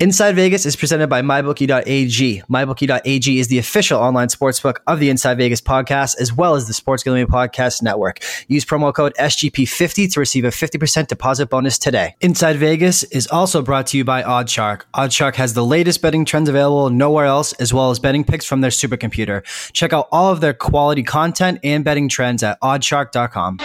Inside Vegas is presented by MyBookie.ag. MyBookie.ag is the official online sportsbook of the Inside Vegas podcast, as well as the Sports Gambling Podcast Network. Use promo code SGP50 to receive a 50% deposit bonus today. Inside Vegas is also brought to you by OddsShark. OddsShark has the latest betting trends available nowhere else, as well as betting picks from their supercomputer. Check out all of their quality content and betting trends at oddshark.com.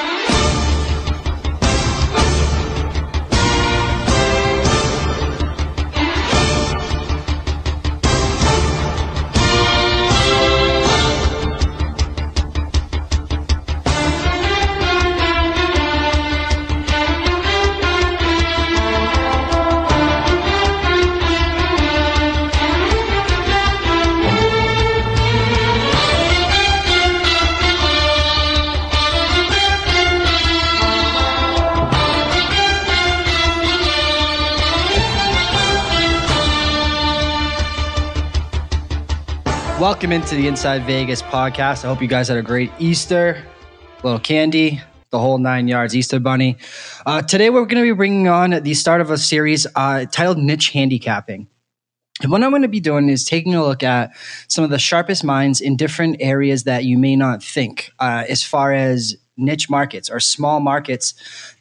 Welcome into the Inside Vegas podcast. I hope you guys had a great Easter, little candy, the whole nine yards, Easter Bunny. Uh, today, we're going to be bringing on the start of a series uh, titled Niche Handicapping. And what I'm going to be doing is taking a look at some of the sharpest minds in different areas that you may not think, uh, as far as niche markets or small markets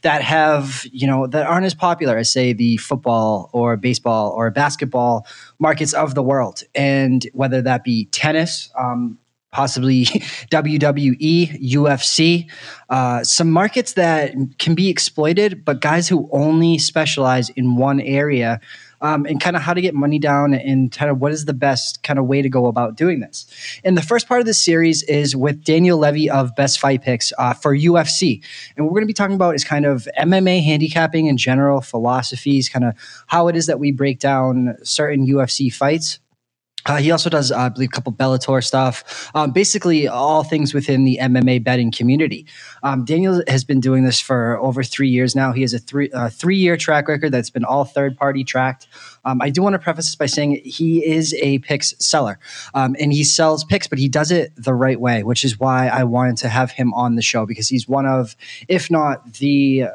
that have you know that aren't as popular as say the football or baseball or basketball markets of the world. And whether that be tennis um, possibly WWE, UFC, uh, some markets that can be exploited, but guys who only specialize in one area um, and kind of how to get money down and kind of what is the best kind of way to go about doing this. And the first part of this series is with Daniel Levi of Best Fight Picks uh, for UFC. And what we're going to be talking about is kind of MMA handicapping in general, philosophies, kind of how it is that we break down certain UFC fights. Uh, he also does, uh, I believe, a couple Bellator stuff. Um, basically, all things within the MMA betting community. Um, Daniel has been doing this for over three years now. He has a three uh, three year track record that's been all third party tracked. Um, I do want to preface this by saying he is a picks seller, um, and he sells picks, but he does it the right way, which is why I wanted to have him on the show because he's one of, if not the,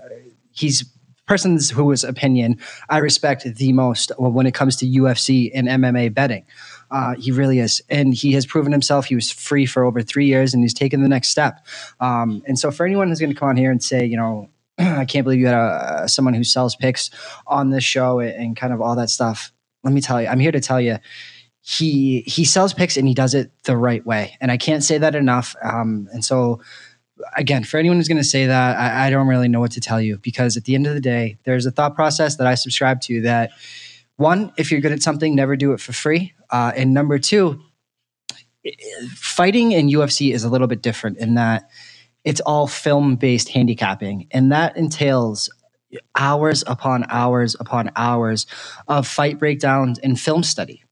he's persons whose opinion I respect the most when it comes to UFC and MMA betting. Uh, he really is. And he has proven himself. He was free for over three years and he's taken the next step. Um, and so, for anyone who's going to come on here and say, you know, I can't believe you had a, someone who sells picks on this show and, and kind of all that stuff, let me tell you, I'm here to tell you he he sells picks and he does it the right way and i can't say that enough um, and so again for anyone who's going to say that I, I, don't really know what to tell you because at the end of the day there's a thought process that i subscribe to that one if you're good at something never do it for free uh, and number two, fighting in UFC is a little bit different in that it's all film based handicapping, and that entails hours upon hours upon hours of fight breakdowns and film study.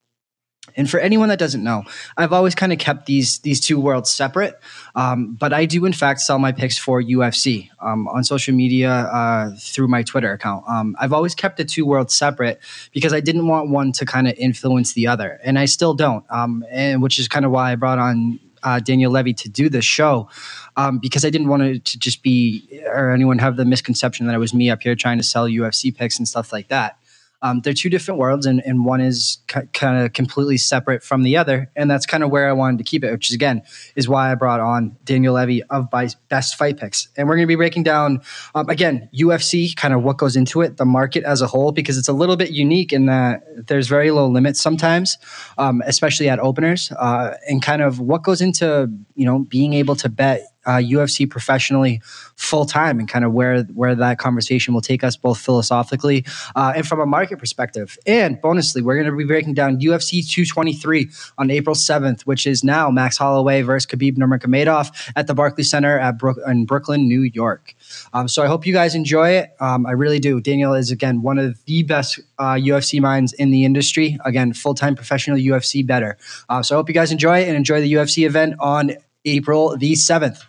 And for anyone that doesn't know, I've always kind of kept these these two worlds separate. Um, but I do in fact sell my picks for UFC um, on social media uh, through my Twitter account. Um, I've always kept the two worlds separate because I didn't want one to kind of influence the other, and I still don't. Um, and which is kind of why I brought on uh, Daniel Levi to do this show um, because I didn't want it to just be or anyone have the misconception that it was me up here trying to sell UFC picks and stuff like that. Um, they're two different worlds, and, and one is kind of completely separate from the other. And that's kind of where I wanted to keep it, which is again is why I brought on Daniel Levi of Best Fight Picks, and we're going to be breaking down um, again UFC, kind of what goes into it, the market as a whole, because it's a little bit unique in that there's very low limits sometimes, um, especially at openers, uh, and kind of what goes into you know being able to bet uh, UFC professionally full time and kind of where where that conversation will take us both philosophically uh, and from a market perspective. And bonusly, we're going to be breaking down UFC 223 on April 7th, which is now Max Holloway versus Khabib Nurmagomedov at the Barclays Center at Brook- in Brooklyn, New York. Um, so I hope you guys enjoy it. Um, I really do. Daniel is again one of the best uh, UFC minds in the industry. Again, full time professional UFC better. Uh, so I hope you guys enjoy it and enjoy the UFC event on April the 7th.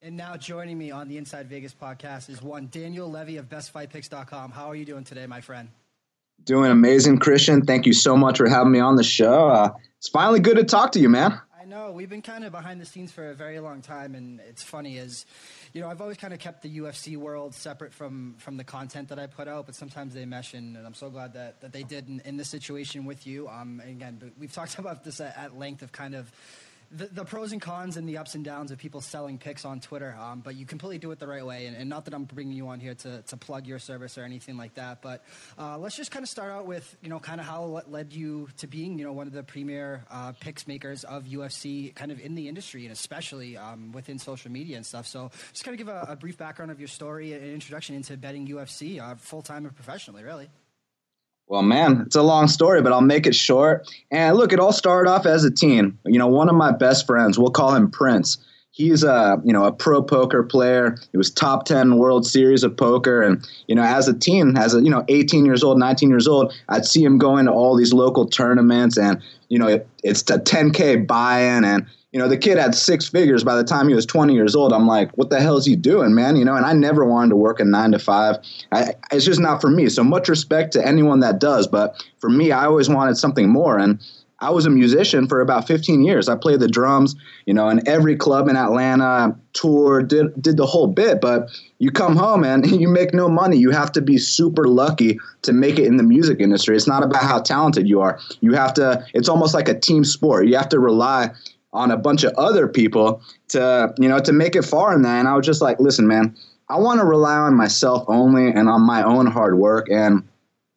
And now joining me on the Inside Vegas podcast is one Daniel Levi of BestFightPicks.com. How are you doing today, my friend? Doing amazing, Christian. Thank you so much for having me on the show. Uh, it's finally good to talk to you, man. I know we've been kind of behind the scenes for a very long time, and it's funny as you know I've always kind of kept the UFC world separate from from the content that I put out, but sometimes they mesh, and, and I'm so glad that that they did in, in this situation with you. Um, and again, we've talked about this at, at length of kind of the, the, pros and cons and the ups and downs of people selling picks on Twitter, um, but you completely do it the right way. And, and, not that I'm bringing you on here to, to plug your service or anything like that, but uh, let's just kind of start out with you know kind of how what led you to being you know one of the premier uh, picks makers of UFC, kind of in the industry and especially um, within social media and stuff. So just kind of give a, a, brief background of your story and introduction into betting UFC, uh, full time and professionally, really. Well, man, it's a long story, but I'll make it short. And look, it all started off as a teen. You know, one of my best friends, we'll call him Prince. He's a you know a pro poker player. He was top ten World Series of poker, and you know as a teen, as a you know 18 years old, 19 years old, I'd see him going to all these local tournaments, and you know it, it's a 10k buy-in, and you know, the kid had six figures by the time he was 20 years old. I'm like, what the hell is he doing, man? You know, and I never wanted to work a nine to five. I, it's just not for me. So much respect to anyone that does. But for me, I always wanted something more. And I was a musician for about 15 years. I played the drums, you know, in every club in Atlanta, toured, did, did the whole bit. But you come home and you make no money. You have to be super lucky to make it in the music industry. It's not about how talented you are. You have to, it's almost like a team sport. You have to rely on a bunch of other people to you know to make it far in that. And i was just like listen man i want to rely on myself only and on my own hard work. And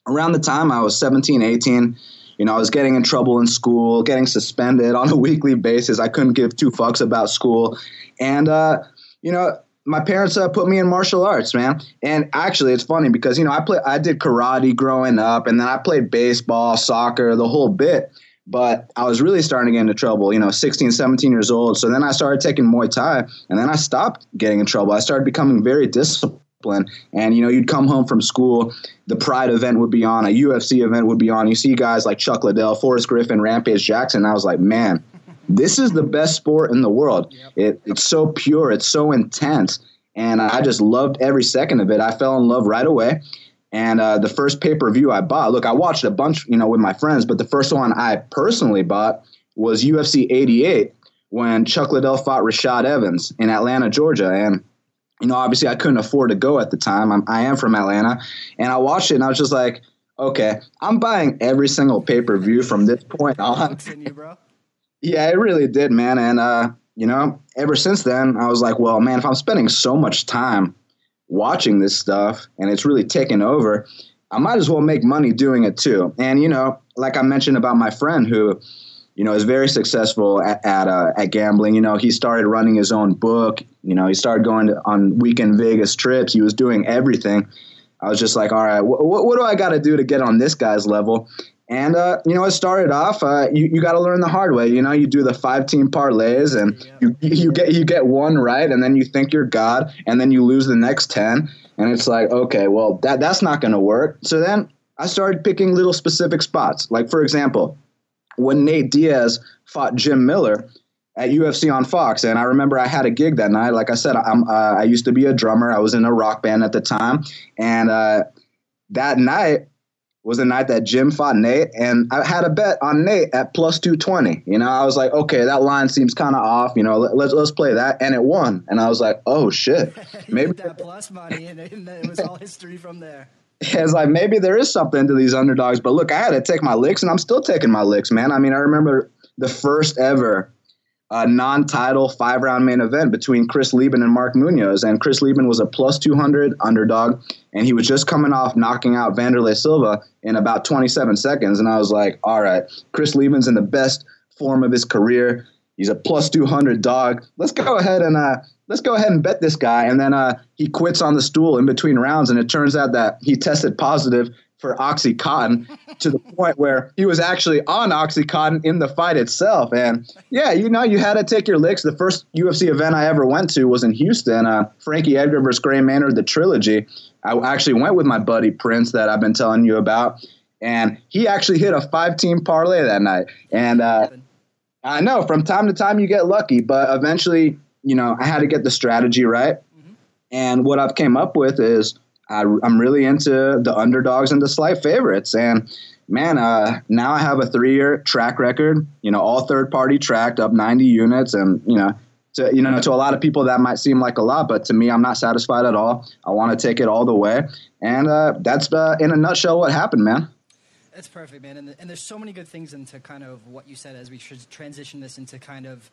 around the time i was 17 18 you know i was getting in trouble in school getting suspended on a weekly basis. I couldn't give two fucks about school. And uh, you know my parents uh, put me in martial arts, man. And actually, it's funny because you know I play, I did karate growing up, and then I played baseball, soccer, the whole bit but I was really starting to get into trouble, you know, 16, 17 years old. So then I started taking Muay Thai and then I stopped getting in trouble. I started becoming very disciplined. And, you know, you'd come home from school, the Pride event would be on, a UFC event would be on. You see guys like Chuck Liddell, Forrest Griffin, Rampage Jackson. I was like, man, this is the best sport in the world. Yep. It, it's so pure, it's so intense. And I just loved every second of it. I fell in love right away. And uh, the first pay per view I bought, look, I watched a bunch, you know, with my friends, but the first one I personally bought was UFC 88 when Chuck Liddell fought Rashad Evans in Atlanta, Georgia. And, you know, obviously I couldn't afford to go at the time. I'm, I am from Atlanta. And I watched it and I was just like, okay, I'm buying every single pay per view from this point on. yeah, it really did, man. And, uh, you know, ever since then, I was like, well, man, if I'm spending so much time watching this stuff and it's really taken over, I might as well make money doing it too. And you know, like I mentioned about my friend who, you know, is very successful at at, uh, at gambling. You know, he started running his own book. You know, he started going to, on weekend Vegas trips. He was doing everything. I was just like, all right, wh- what do I got to do to get on this guy's level? And uh, you know, it started off. Uh, you you got to learn the hard way. You know, you do the five team parlays, and you you get you get one right, and then you think you're God, and then you lose the next ten, and it's like, okay, well that that's not going to work. So then I started picking little specific spots. Like for example, when Nate Diaz fought Jim Miller at UFC on Fox, and I remember I had a gig that night. Like I said, I'm uh, I used to be a drummer. I was in a rock band at the time, and uh, that night was the night that Jim fought Nate, and I had a bet on Nate at plus two twenty. You know, I was like, okay, that line seems kind of off. You know, let, us let's, let's play that, and it won. And I was like, oh shit, maybe that plus money, and it was all history from there. It's like maybe there is something to these underdogs, but look, I had to take my licks, and I'm still taking my licks, man. I mean, I remember the first ever a non-title five-round main event between Chris Leben and Mark Munoz, and Chris Leben was a plus 200 underdog, and he was just coming off knocking out Wanderlei Silva in about 27 seconds, and I was like, all right, Chris Leben's in the best form of his career. He's a plus 200 dog. Let's go ahead and uh, let's go ahead and bet this guy. And then uh, he quits on the stool in between rounds, and it turns out that he tested positive for Oxycontin to the point where he was actually on Oxycontin in the fight itself. And yeah, you know, you had to take your licks. The first UFC event I ever went to was in Houston, uh, Frankie Edgar versus Gray Maynard, the trilogy. I actually went with my buddy Prince that I've been telling you about. And he actually hit a five team parlay that night. And uh, I know from time to time you get lucky, but eventually, you know, I had to get the strategy right. Mm-hmm. And what I've came up with is I, am really into the underdogs and the slight favorites. And man, uh, now I have a three year track record, you know, all third party tracked up 90 units. And, you know, to, you know, to a lot of people that might seem like a lot, but to me, I'm not satisfied at all. I want to take it all the way. And uh, that's uh, in a nutshell what happened, man. That's perfect, man. And, and there's so many good things into kind of what you said as we transition this into kind of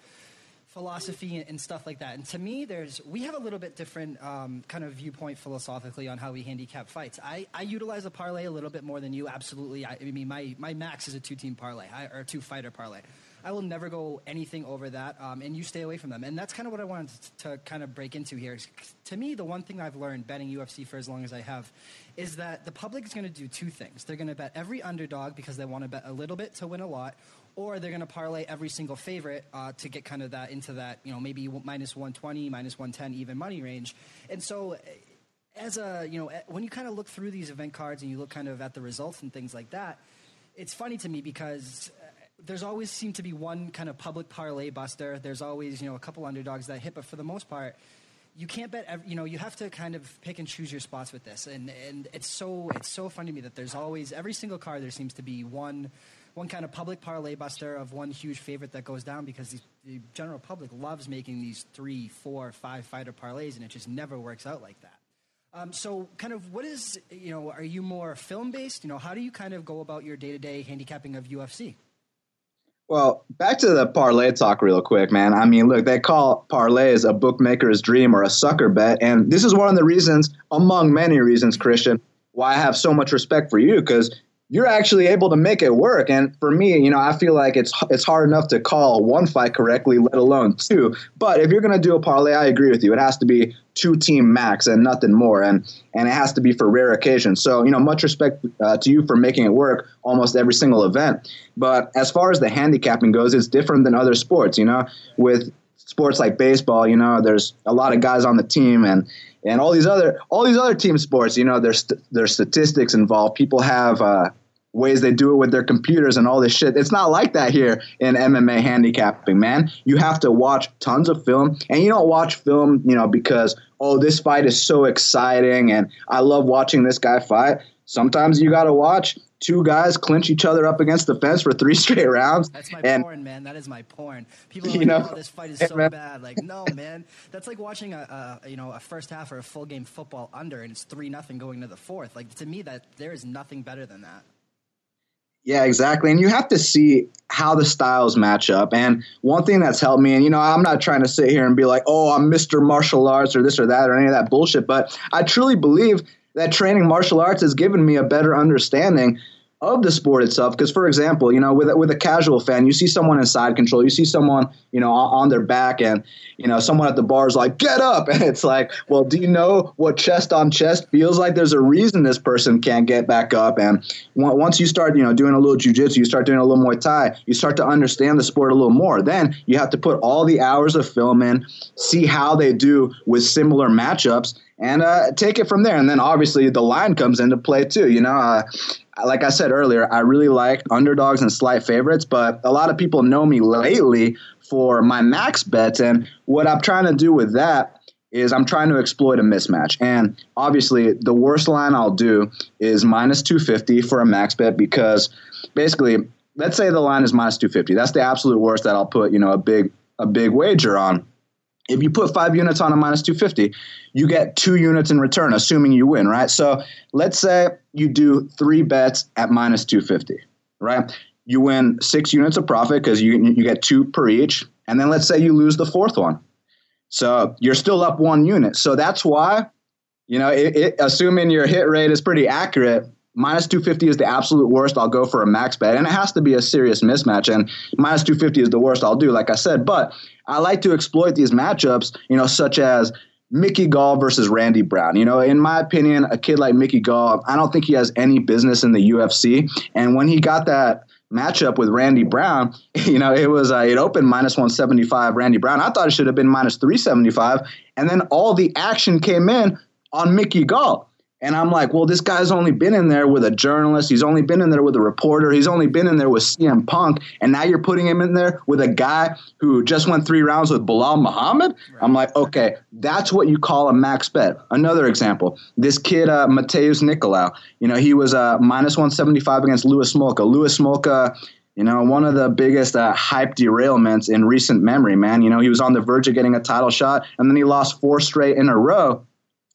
philosophy and, stuff like that. And to me, there's we have a little bit different um, kind of viewpoint philosophically on how we handicap fights. I, I utilize a parlay a little bit more than you. Absolutely. I, I mean, my, my max is a two team parlay I, or two fighter parlay. I will never go anything over that, um, and you stay away from them. And that's kind of what I wanted to, to kind of break into here. To me, the one thing I've learned betting UFC for as long as I have is that the public is going to do two things. They're going to bet every underdog because they want to bet a little bit to win a lot, or they're going to parlay every single favorite uh, to get kind of that into that you know maybe minus 120 minus 110 even money range. And so eh, as a you know eh, when you kind of look through these event cards and you look kind of at the results and things like that it's funny to me because eh, there's always seemed to be one kind of public parlay buster. There's always you know a couple underdogs that hit but for the most part you can't bet every, you know you have to kind of pick and choose your spots with this. And and it's so it's so funny to me that there's always every single card there seems to be one one kind of public parlay buster of one huge favorite that goes down because the, the general public loves making these three, four, five fighter parlays, and it just never works out like that. Um, so, kind of, what is you know? Are you more film based? You know, how do you kind of go about your day to day handicapping of UFC? Well, back to the parlay talk real quick, man. I mean, look, they call parlays a bookmaker's dream or a sucker bet. And this is one of the reasons, among many reasons, Christian, why I have so much respect for you because you're actually able to make it work. And for me, you know, I feel like it's it's hard enough to call one fight correctly, let alone two. But if you're going to do a parlay, I agree with you. It has to be two team max and nothing more, and and it has to be for rare occasions. So you know, much respect uh, to you for making it work almost every single event. But as far as the handicapping goes, it's different than other sports. You know, with sports like baseball, you know, there's a lot of guys on the team and and all these other all these other team sports, you know, there's there's statistics involved. People have uh, ways they do it with their computers and all this shit. It's not like that here in MMA handicapping, man. You have to watch tons of film, and you don't watch film, you know, because oh, this fight is so exciting and I love watching this guy fight. Sometimes you got to watch two guys clinch each other up against the fence for three straight rounds. That's my and, porn, man. That is my porn. People are like, know, oh, this fight is so man. bad. Like, no, man. That's like watching a, a, you know a first half or a full game football under, and it's three nothing going to the fourth. Like to me, that there is nothing better than that. Yeah, exactly. And you have to see how the styles match up. And one thing that's helped me, and you know, I'm not trying to sit here and be like, oh, I'm Mr. Martial Arts or this or that or any of that bullshit, but I truly believe that training martial arts has given me a better understanding of the sport itself. Because, for example, you know, with with a casual fan, you see someone in side control, you see someone, you know, on, their back, and you know, someone at the bar is like, "Get up!" And it's like, well, do you know what chest on chest feels like? There's a reason this person can't get back up. And once you start, you know, doing a little jujitsu, you start doing a little Muay Thai, you start to understand the sport a little more. Then you have to put all the hours of film in, see how they do with similar matchups and uh, take it from there. And then obviously the line comes into play too. You know, uh, like I said earlier, I really like underdogs and slight favorites, but a lot of people know me lately for my max bets. And what I'm trying to do with that is I'm trying to exploit a mismatch. And obviously, the worst line I'll do is minus 250 for a max bet because basically, let's say the line is minus 250. That's the absolute worst that I'll put, you know, a big a big wager on. If you put five units on a minus 250, you get two units in return, assuming you win, right? So let's say you do three bets at minus 250, right? You win six units of profit because you, you get two per each. And then let's say you lose the fourth one. So you're still up one unit. So that's why, you know, it, it, assuming your hit rate is pretty accurate, minus 250 is the absolute worst. I'll go for a max bet. And it has to be a serious mismatch. And minus 250 is the worst I'll do, like I said. But I like to exploit these matchups, you know, such as Mickey Gall versus Randy Brown. You know, in my opinion, a kid like Mickey Gall, I don't think he has any business in the UFC. And when he got that matchup with Randy Brown, you know, it was uh, it opened minus 175 Randy Brown. I thought it should have been minus 375, and then all the action came in on Mickey Gall. And I'm like, well, this guy's only been in there with a journalist. He's only been in there with a reporter. He's only been in there with CM Punk. And now you're putting him in there with a guy who just went three rounds with Belal Muhammad. Right. I'm like, okay, that's what you call a max bet. Another example, this kid, uh, Matheus Nicolau, you know, he was uh, minus 175 against Louis Smolka. Louis Smolka, you know, one of the biggest uh, hype derailments in recent memory, man. You know, he was on the verge of getting a title shot, and then he lost four straight in a row.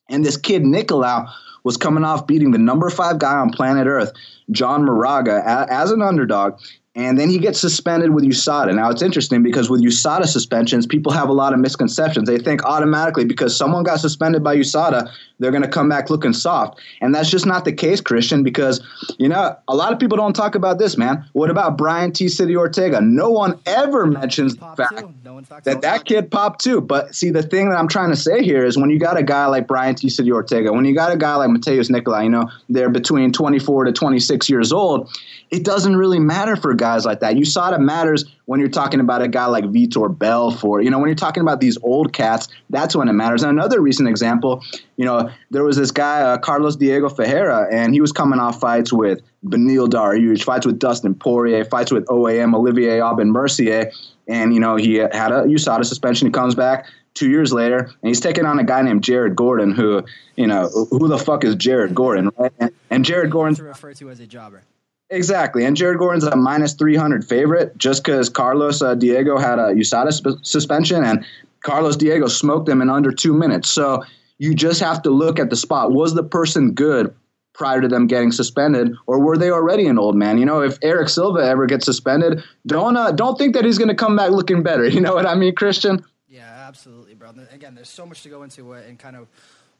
And this kid, Nicolau, was coming off beating the number five guy on planet Earth, John Moraga, as an underdog. And then he gets suspended with USADA. Now it's interesting because with USADA suspensions, people have a lot of misconceptions. They think automatically because someone got suspended by USADA, they're going to come back looking soft. And that's just not the case, Christian, because, you know, a lot of people don't talk about this, man. What about Brian T. City Ortega? No one ever mentions the fact no that that kid popped too. But see, the thing that I'm trying to say here is when you got a guy like Brian T. City Ortega, when you got a guy like Matheus Nicolau, you know, they're between 24 to 26 years old, it doesn't really matter for guys like that. You saw it matters when you're talking about a guy like Vitor Belfort. You know, when you're talking about these old cats, that's when it matters. And another recent example, you know, there was this guy, uh, Carlos Diego Ferreira, and he was coming off fights with Beneil Dariush, fights with Dustin Poirier, fights with OAM, Olivier Aubin Mercier. And, you know, he had a USADA suspension. He comes back two years later, and he's taking on a guy named Jared Gordon, who, you know, who the fuck is Jared Gordon, right? And, and Jared Gordon. To refer to as a jobber. Exactly. And Jared Gordon's a minus 300 favorite just because Carlos uh, Diego had a USADA sp- suspension and Carlos Diego smoked him in under two minutes. So you just have to look at the spot. Was the person good prior to them getting suspended, or were they already an old man? You know, if Eric Silva ever gets suspended, don't uh, don't think that he's going to come back looking better. You know what I mean, Christian? Yeah, absolutely, bro. Again, there's so much to go into it and kind of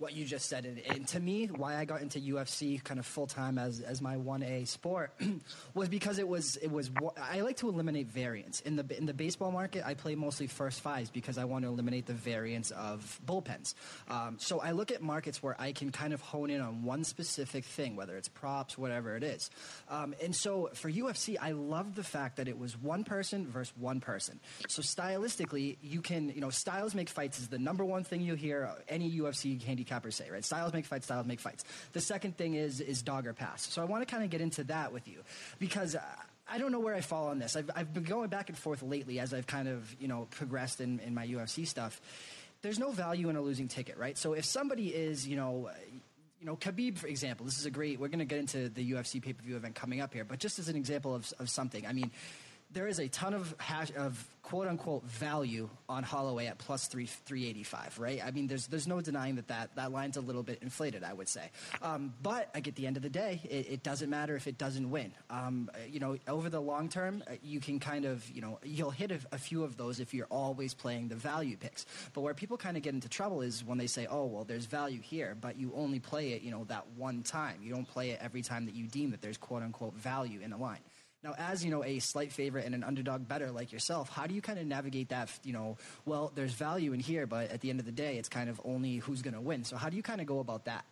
what you just said. And, and, to me, why I got into UFC kind of full time as, as my one A sport was because it was it was I like to eliminate variance in the in the baseball market. I play mostly first fives because I want to eliminate the variance of bullpens. Um, so I look at markets where I can kind of hone in on one specific thing, whether it's props, whatever it is. Um, and so for UFC, I love the fact that it was one person versus one person. So stylistically, you can you know styles make fights is the number one thing you hear any UFC handicap handicappers say, right? Styles make fights, styles make fights. The second thing is is dog or pass. So I want to kind of get into that with you because. Uh, I don't know where I fall on this. I've, I've been going back and forth lately as I've kind of, you know, progressed in, in my UFC stuff. There's no value in a losing ticket, right? So if somebody is, you know, you know, Khabib, for example, this is a great, we're going to get into the UFC pay per view event coming up here, but just as an example of, of something, I mean, there is a ton of hash of quote unquote value on Holloway at plus three three eighty five, right? I mean, there's there's no denying that that, that line's a little bit inflated, I would say. Um, but like, at the end of the day, it, it doesn't matter if it doesn't win. Um, you know, over the long term, uh, you can kind of you know you'll hit a, a, few of those if you're always playing the value picks. But where people kind of get into trouble is when they say, oh well, there's value here, but you only play it you know that one time. You don't play it every time that you deem that there's quote unquote value in the line. Now, as you know, a slight favorite and an underdog better like yourself, how do you kind of navigate that? You know, well, there's value in here, but at the end of the day, it's kind of only who's going to win. So, how do you kind of go about that?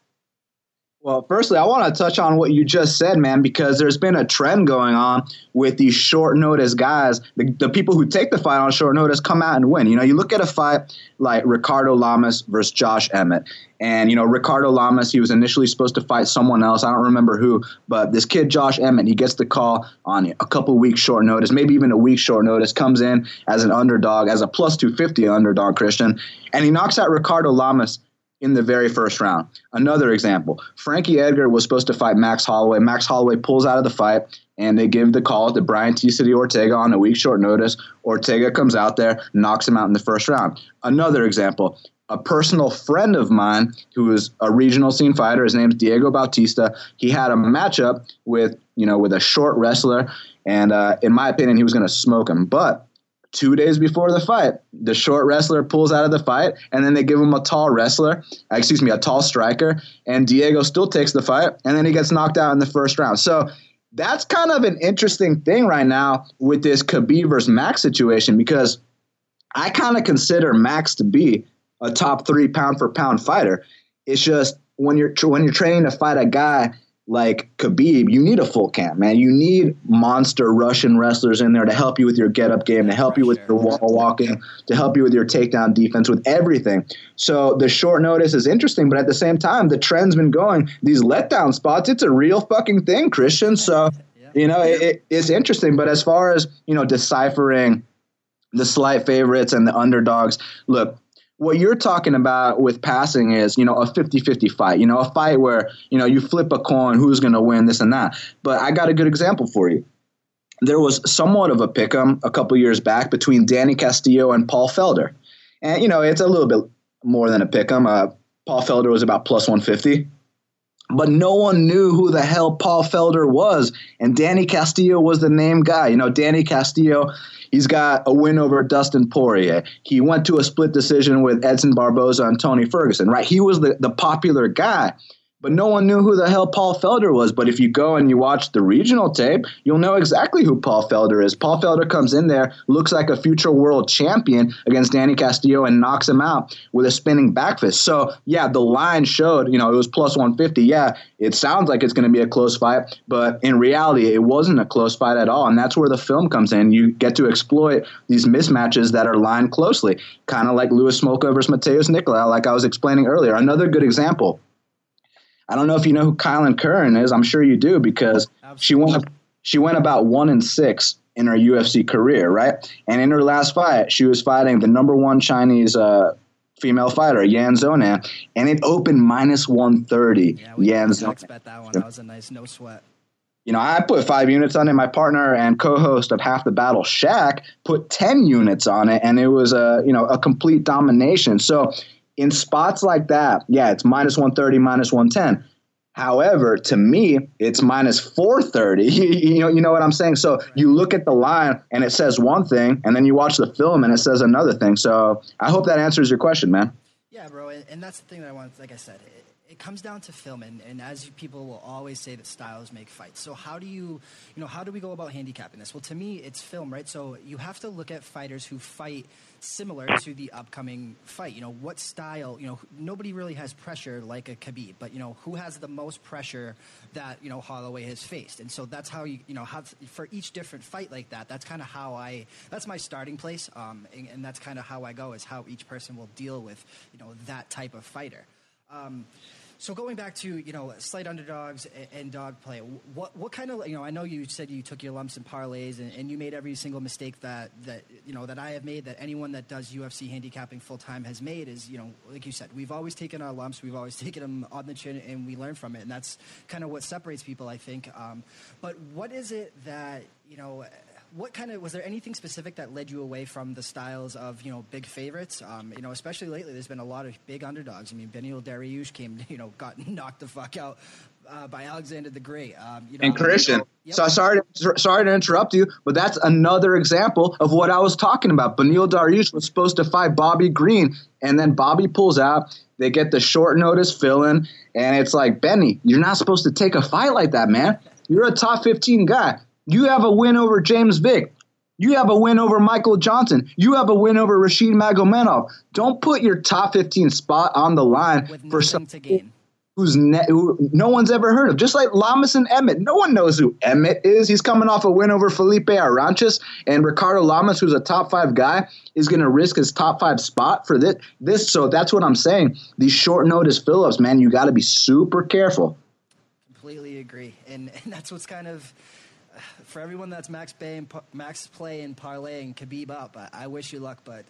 Well, firstly, I want to touch on what you just said, man, because there's been a trend going on with these short notice guys. The, the, people who take the fight on short notice come out and win. You know, you look at a fight like Ricardo Lamas versus Josh Emmett. And, you know, Ricardo Lamas, he was initially supposed to fight someone else. I don't remember who, but this kid, Josh Emmett, he gets the call on a couple weeks short notice, maybe even a week short notice, comes in as an underdog, as a plus 250 underdog, Christian, and he knocks out Ricardo Lamas in the very first round. Another example Frankie Edgar was supposed to fight Max Holloway. Max Holloway pulls out of the fight, and they give the call to Brian T. City Ortega on a week short notice. Ortega comes out there, knocks him out in the first round. Another example a personal friend of mine who is a regional scene fighter. His name's Diego Bautista. He had a matchup with you know with a short wrestler, and uh, in my opinion, he was going to smoke him. But two days before the fight, the short wrestler pulls out of the fight, and then they give him a tall wrestler, uh, excuse me, a tall striker, and Diego still takes the fight, and then he gets knocked out in the first round. So that's kind of an interesting thing right now with this Khabib versus Max situation because I kind of consider Max to be a top three pound for pound fighter. It's just when you're when you're training to fight a guy like Khabib, you need a full camp, man. You need monster Russian wrestlers in there to help you with your get up game, to help you with your wall walking, to help you with your takedown defense, with everything. So the short notice is interesting, but at the same time, the trend's been going. These letdown spots, it's a real fucking thing, Christian. So, you know, it, it's interesting. But as far as, you know, deciphering the slight favorites and the underdogs, look, what you're talking about with passing is, you know, a 50-50 fight, you know, a fight where, you know, you flip a coin, who's going to win this and that. But I got a good example for you. There was somewhat of a pick'em a couple years back between Danny Castillo and Paul Felder. And, you know, it's a little bit more than a pick'em. Uh, Paul Felder was about plus 150 but no one knew who the hell Paul Felder was. And Danny Castillo was the name guy. You know, Danny Castillo, he's got a win over Dustin Poirier. He went to a split decision with Edson Barboza and Tony Ferguson, right? He was the, the popular guy but no one knew who the hell Paul Felder was. But if you go and you watch the regional tape, you'll know exactly who Paul Felder is. Paul Felder comes in there, looks like a future world champion against Danny Castillo and knocks him out with a spinning back fist. So, yeah, the line showed, you know, it was plus 150. Yeah, it sounds like it's going to be a close fight, but in reality, it wasn't a close fight at all. And that's where the film comes in. You get to exploit these mismatches that are lined closely, kind of like Louis Smolka versus Matheus Nicolau, like I was explaining earlier. Another good example I don't know if you know who Kailin Curran is. I'm sure you do because Absolutely. she went she went about one in six in her UFC career, right? And in her last fight, she was fighting the number one Chinese uh, female fighter, Yan Xiaonan, and it opened minus one thirty. Yeah, we Yan Xiaonan. Bet that one. That was a nice no sweat. You know, I put five units on it. My partner and co-host of Half the Battle, Shaq, put ten units on it, and it was a you know a complete domination. So in spots like that, yeah, it's minus 130, minus 110. However, to me, it's minus 430. you know, you know what I'm saying? So you look at the line and it says one thing, and then you watch the film and it says another thing. So I hope that answers your question, man. Yeah, bro. And that's the thing that I want, like I said, it comes down to film, and, and as people will always say that styles make fights. So how do you, you know, how do we go about handicapping this? Well, to me, it's film, right? So you have to look at fighters who fight similar to the upcoming fight. You know, what style? You know, nobody really has pressure like a Khabib, but you know, who has the most pressure that you know Holloway has faced? And so that's how you, you know, have for each different fight like that. That's kind of how I. That's my starting place, um, and, and that's kind of how I go. Is how each person will deal with you know that type of fighter. Um, so going back to you know slight underdogs and, dog play, what what kind of you know I know you said you took your lumps and parlays and, and, you made every single mistake that that you know that I have made that anyone that does UFC handicapping full time has made is you know like you said we've always taken our lumps we've always taken them on the chin and we learn from it and that's kind of what separates people I think. Um, but what is it that you know? What kind of was there anything specific that led you away from the styles of you know big favorites? Um, you know, especially lately, there's been a lot of big underdogs. I mean, Beneil Dariush came, you know, got knocked the fuck out uh, by Alexander the Great. Um, you know, and Christian. Yep. So sorry, to, sorry to interrupt you, but that's another example of what I was talking about. Beneil Dariush was supposed to fight Bobby Green, and then Bobby pulls out. They get the short notice fill in, and it's like Benny, you're not supposed to take a fight like that, man. You're a top 15 guy. You have a win over James Vick. You have a win over Michael Johnson. You have a win over Rashid Magomedov. Don't put your top 15 spot on the line for some who's ne- who no one's ever heard of. Just like Lamas and Emmett. No one knows who Emmett is. He's coming off a win over Felipe Arantes. And Ricardo Lamas, who's a top five guy, is going to risk his top five spot for this. this. So that's what I'm saying. These short notice fill ups, man, you got to be super careful. Completely agree. And, and that's what's kind of – for everyone that's max play and max play and parlaying Khabib up, I, I wish you luck, but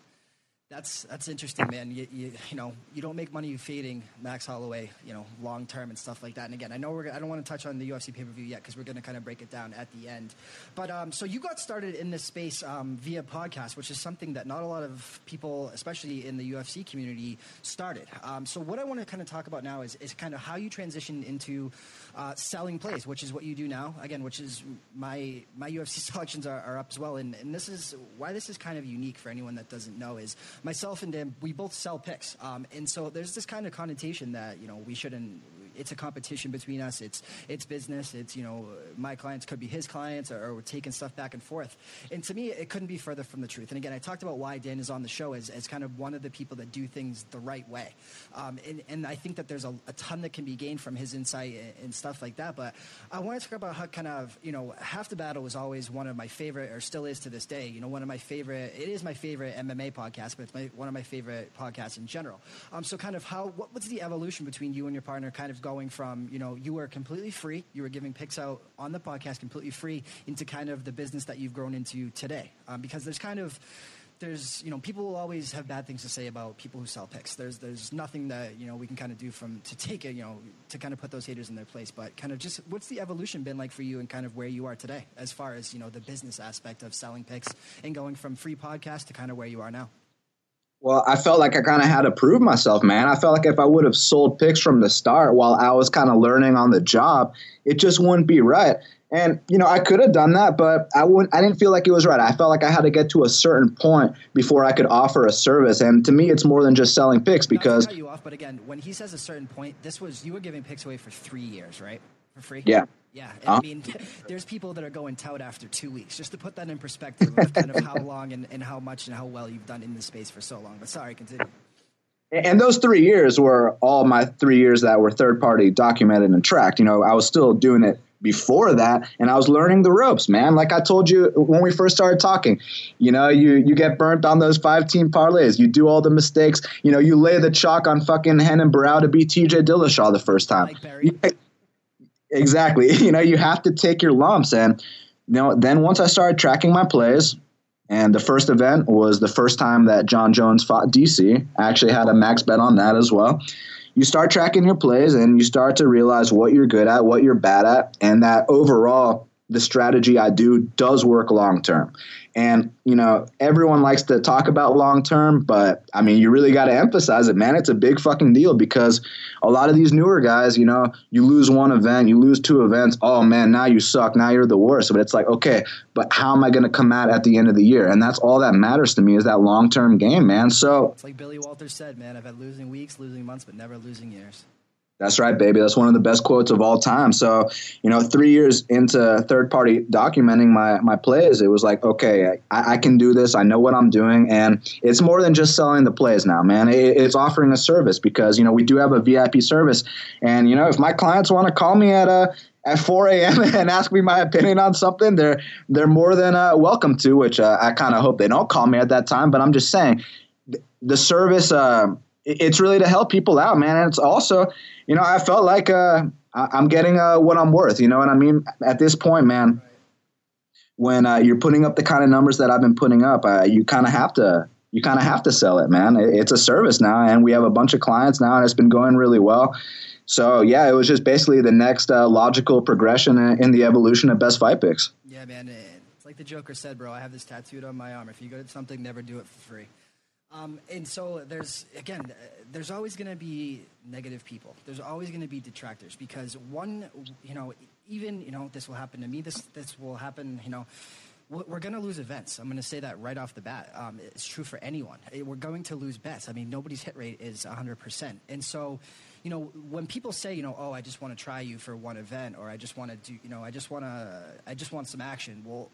that's that's interesting, man. You, you, you know you don't make money fading Max Holloway, you know, long term and stuff like that. And again, I know we're I don't want to touch on the UFC pay per view yet because we're going to kind of break it down at the end. But um, so you got started in this space um, via podcast, which is something that not a lot of people, especially in the UFC community, started. Um, so what I want to kind of talk about now is is kind of how you transitioned into uh, selling plays, which is what you do now. Again, which is my my UFC selections are, are up as well, and, and this is why this is kind of unique for anyone that doesn't know is myself and Dan, we both sell picks, um, and so there's this kind of connotation that you know we shouldn't it's a competition between us. It's it's business. It's you know my clients could be his clients, or, or we're taking stuff back and forth. And to me, it couldn't be further from the truth. And again, I talked about why Dan is on the show as, as kind of one of the people that do things the right way. Um, and, and I think that there's a, a, ton that can be gained from his insight and, and stuff like that. But I want to talk about how kind of you know half the battle was always one of my favorite, or still is to this day. You know, one of my favorite. It is my favorite MMA podcast, but it's my, one of my favorite podcasts in general. Um, so kind of how what, what's the evolution between you and your partner, kind of going from you know you were completely free, you were giving picks out on the podcast completely free, into kind of the business that you've grown into today, um, because there's kind of there's you know people will always have bad things to say about people who sell picks. There's there's nothing that you know we can kind of do from to take it you know to kind of put those haters in their place. But kind of just what's the evolution been like for you and kind of where you are today as far as you know the business aspect of selling picks and going from free podcast to kind of where you are now. Well, I felt like I kind of had to prove myself, man. I felt like if I would have sold picks from the start while I was kind of learning on the job, it just wouldn't be right. And you know, I could have done that, but I wouldn't. I didn't feel like it was right. I felt like I had to get to a certain point before I could offer a service. And to me, it's more than just selling picks because. Not you off, but again, when he says a certain point, this was you were giving picks away for three years, right? For free. Yeah. Yeah, uh-huh. I mean, there's people that are going tout after two weeks. Just to put that in perspective of kind of how long and, and how much and how well you've done in this space for so long. But sorry, continue. And those three years were all my three years that were third party documented and tracked. You know, I was still doing it before that and I was learning the ropes, man. Like I told you when we first started talking, you know, you you get burnt on those five team parlays. You do all the mistakes. You know, you lay the chalk on fucking Renan Barão to beat TJ Dillashaw the first time. Like exactly. You know, you have to take your lumps and you know, then once I started tracking my plays, and the first event was the first time that Jon Jones fought DC. I actually had a max bet on that as well you start tracking your plays and you start to realize what you're good at, what you're bad at, and that overall the strategy I do does work long term. And, you know, everyone likes to talk about long term, but I mean, you really got to emphasize it, man. It's a big fucking deal because a lot of these newer guys, you know, you lose one event, you lose two events. Oh, man, now you suck. Now you're the worst. But it's like, okay, but how am I going to come out at the end of the year? And that's all that matters to me is that long term game, man. So it's like Billy Walters said, man, I've had losing weeks, losing months, but never losing years. That's right, baby. That's one of the best quotes of all time. So, you know, three years into third party documenting my, my plays, it was like, okay, I, I, can do this. I know what I'm doing. And it's more than just selling the plays now, man. It, it's offering a service because, you know, we do have a VIP service. And, you know, if my clients want to call me at a, at 4 a.m. and ask me my opinion on something, they're they're more than uh, welcome to. Which uh, I kind of hope they don't call me at that time. But I'm just saying, the service. Uh, it's really to help people out, man. And it's also, you know, I felt like uh, I'm getting uh, what I'm worth. You know what I mean? At this point, man, when uh, you're putting up the kind of numbers that I've been putting up, uh, you kind of have to you kind of have to sell it, man. It's a service now, and we have a bunch of clients now, and it's been going really well. So yeah, it was just basically the next uh, logical progression in the evolution of best fight picks. Yeah, man. It's like the Joker said, bro. I have this tattooed on my arm. If you go to something, never do it for free. Um, and so there's again, there's always going to be negative people. There's always going to be detractors because one, you know, even you know this will happen to me. This this will happen. You know, we're going to lose events. I'm going to say that right off the bat. Um, it's true for anyone. We're going to lose bets. I mean, nobody's hit rate is 100%. And so, you know, when people say, you know, oh, I just want to try you for one event, or I just want to do, you know, I just want to, I just want some action. Well,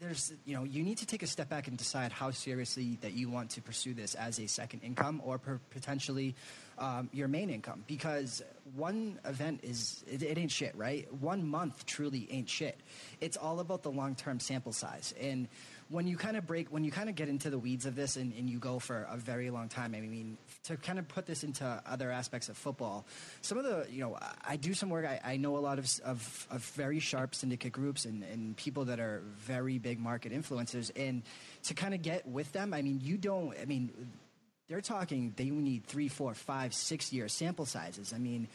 there's you know you need to take a step back and decide how seriously that you want to pursue this as a second income or per- potentially um, your main income. Because one event is it, it, ain't shit right? One month truly ain't shit. It's all about the long-term sample size. And when you kind of break when you kind of get into the weeds of this and, and you go for a very long time i mean to kind of put this into other aspects of football some of the you know i do some work i, I know a lot of, of, of, very sharp syndicate groups and, and people that are very big market influencers and to kind of get with them i mean you don't i mean they're talking they need three four five six year sample sizes. I mean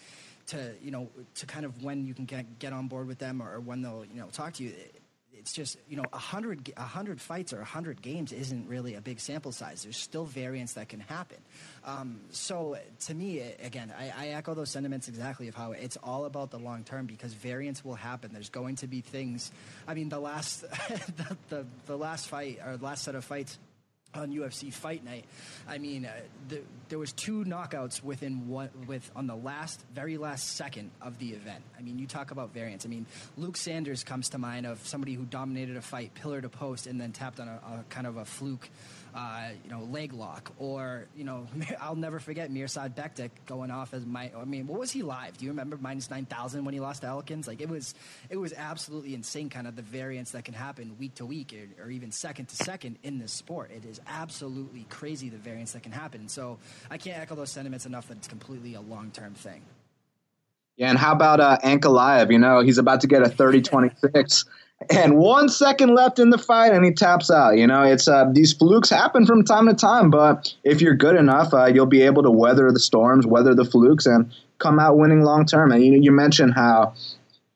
to you know to kind of when you can get, get on board with them or, or when they'll you know talk to you it's just you know a hundred a hundred fights or a hundred games isn't really a big sample size. There's still variance that can happen. Um, so to me, again, I, I, echo those sentiments exactly of how it's all about the long term because variance will happen. There's going to be things. I mean, the last the, the, the last fight or last set of fights on UFC Fight Night. I mean, uh, the, there was two knockouts within one with on the last, very last second of the event. I mean, you talk about variance. I mean, Luke Sanders comes to mind of somebody who dominated a fight pillar to post and then tapped on a, a kind of a fluke uh, you know, leg lock, or you know, I'll never forget Mirsad Bektic going off as my. I mean, what was he live? Do you remember minus nine thousand when he lost to Elkins? Like it was, it was absolutely insane. Kind of the variance that can happen week to week, or, or even second to second in this sport. It is absolutely crazy the variance that can happen. So I can't echo those sentiments enough that it's completely a long term thing. Yeah, and how about uh, Ankalaev? You know, he's about to get a 30 26 and one second left in the fight and he taps out. You know it's uh, these flukes happen from time to time but if you're good enough uh, you'll be able to weather the storms weather the flukes and come out winning long term. And you, you mentioned how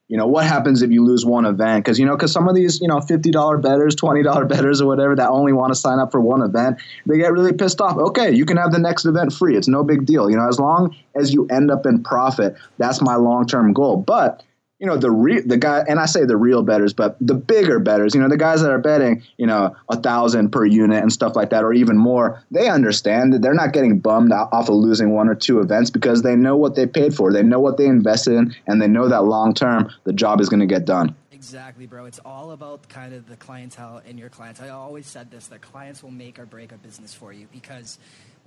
you know what happens if you lose one event? Because you know because some of these you know $50 betters $20 betters or whatever that only want to sign up for one event they get really pissed off. Okay you can have the next event free. It's no big deal. You know as long as you end up in profit that's my long-term goal. But you know the the guy and I say the real betters, but the bigger betters, you know, the guys that are betting, you know, a thousand per unit and stuff like that, or even more, they understand that they're not getting bummed off of losing one or two events because they know what they paid for, they know what they invested in, and they know that long term the job is going to get done. Exactly, bro. It's all about kind of the clientele and your clients. I always said this: that clients will make or break a business for you because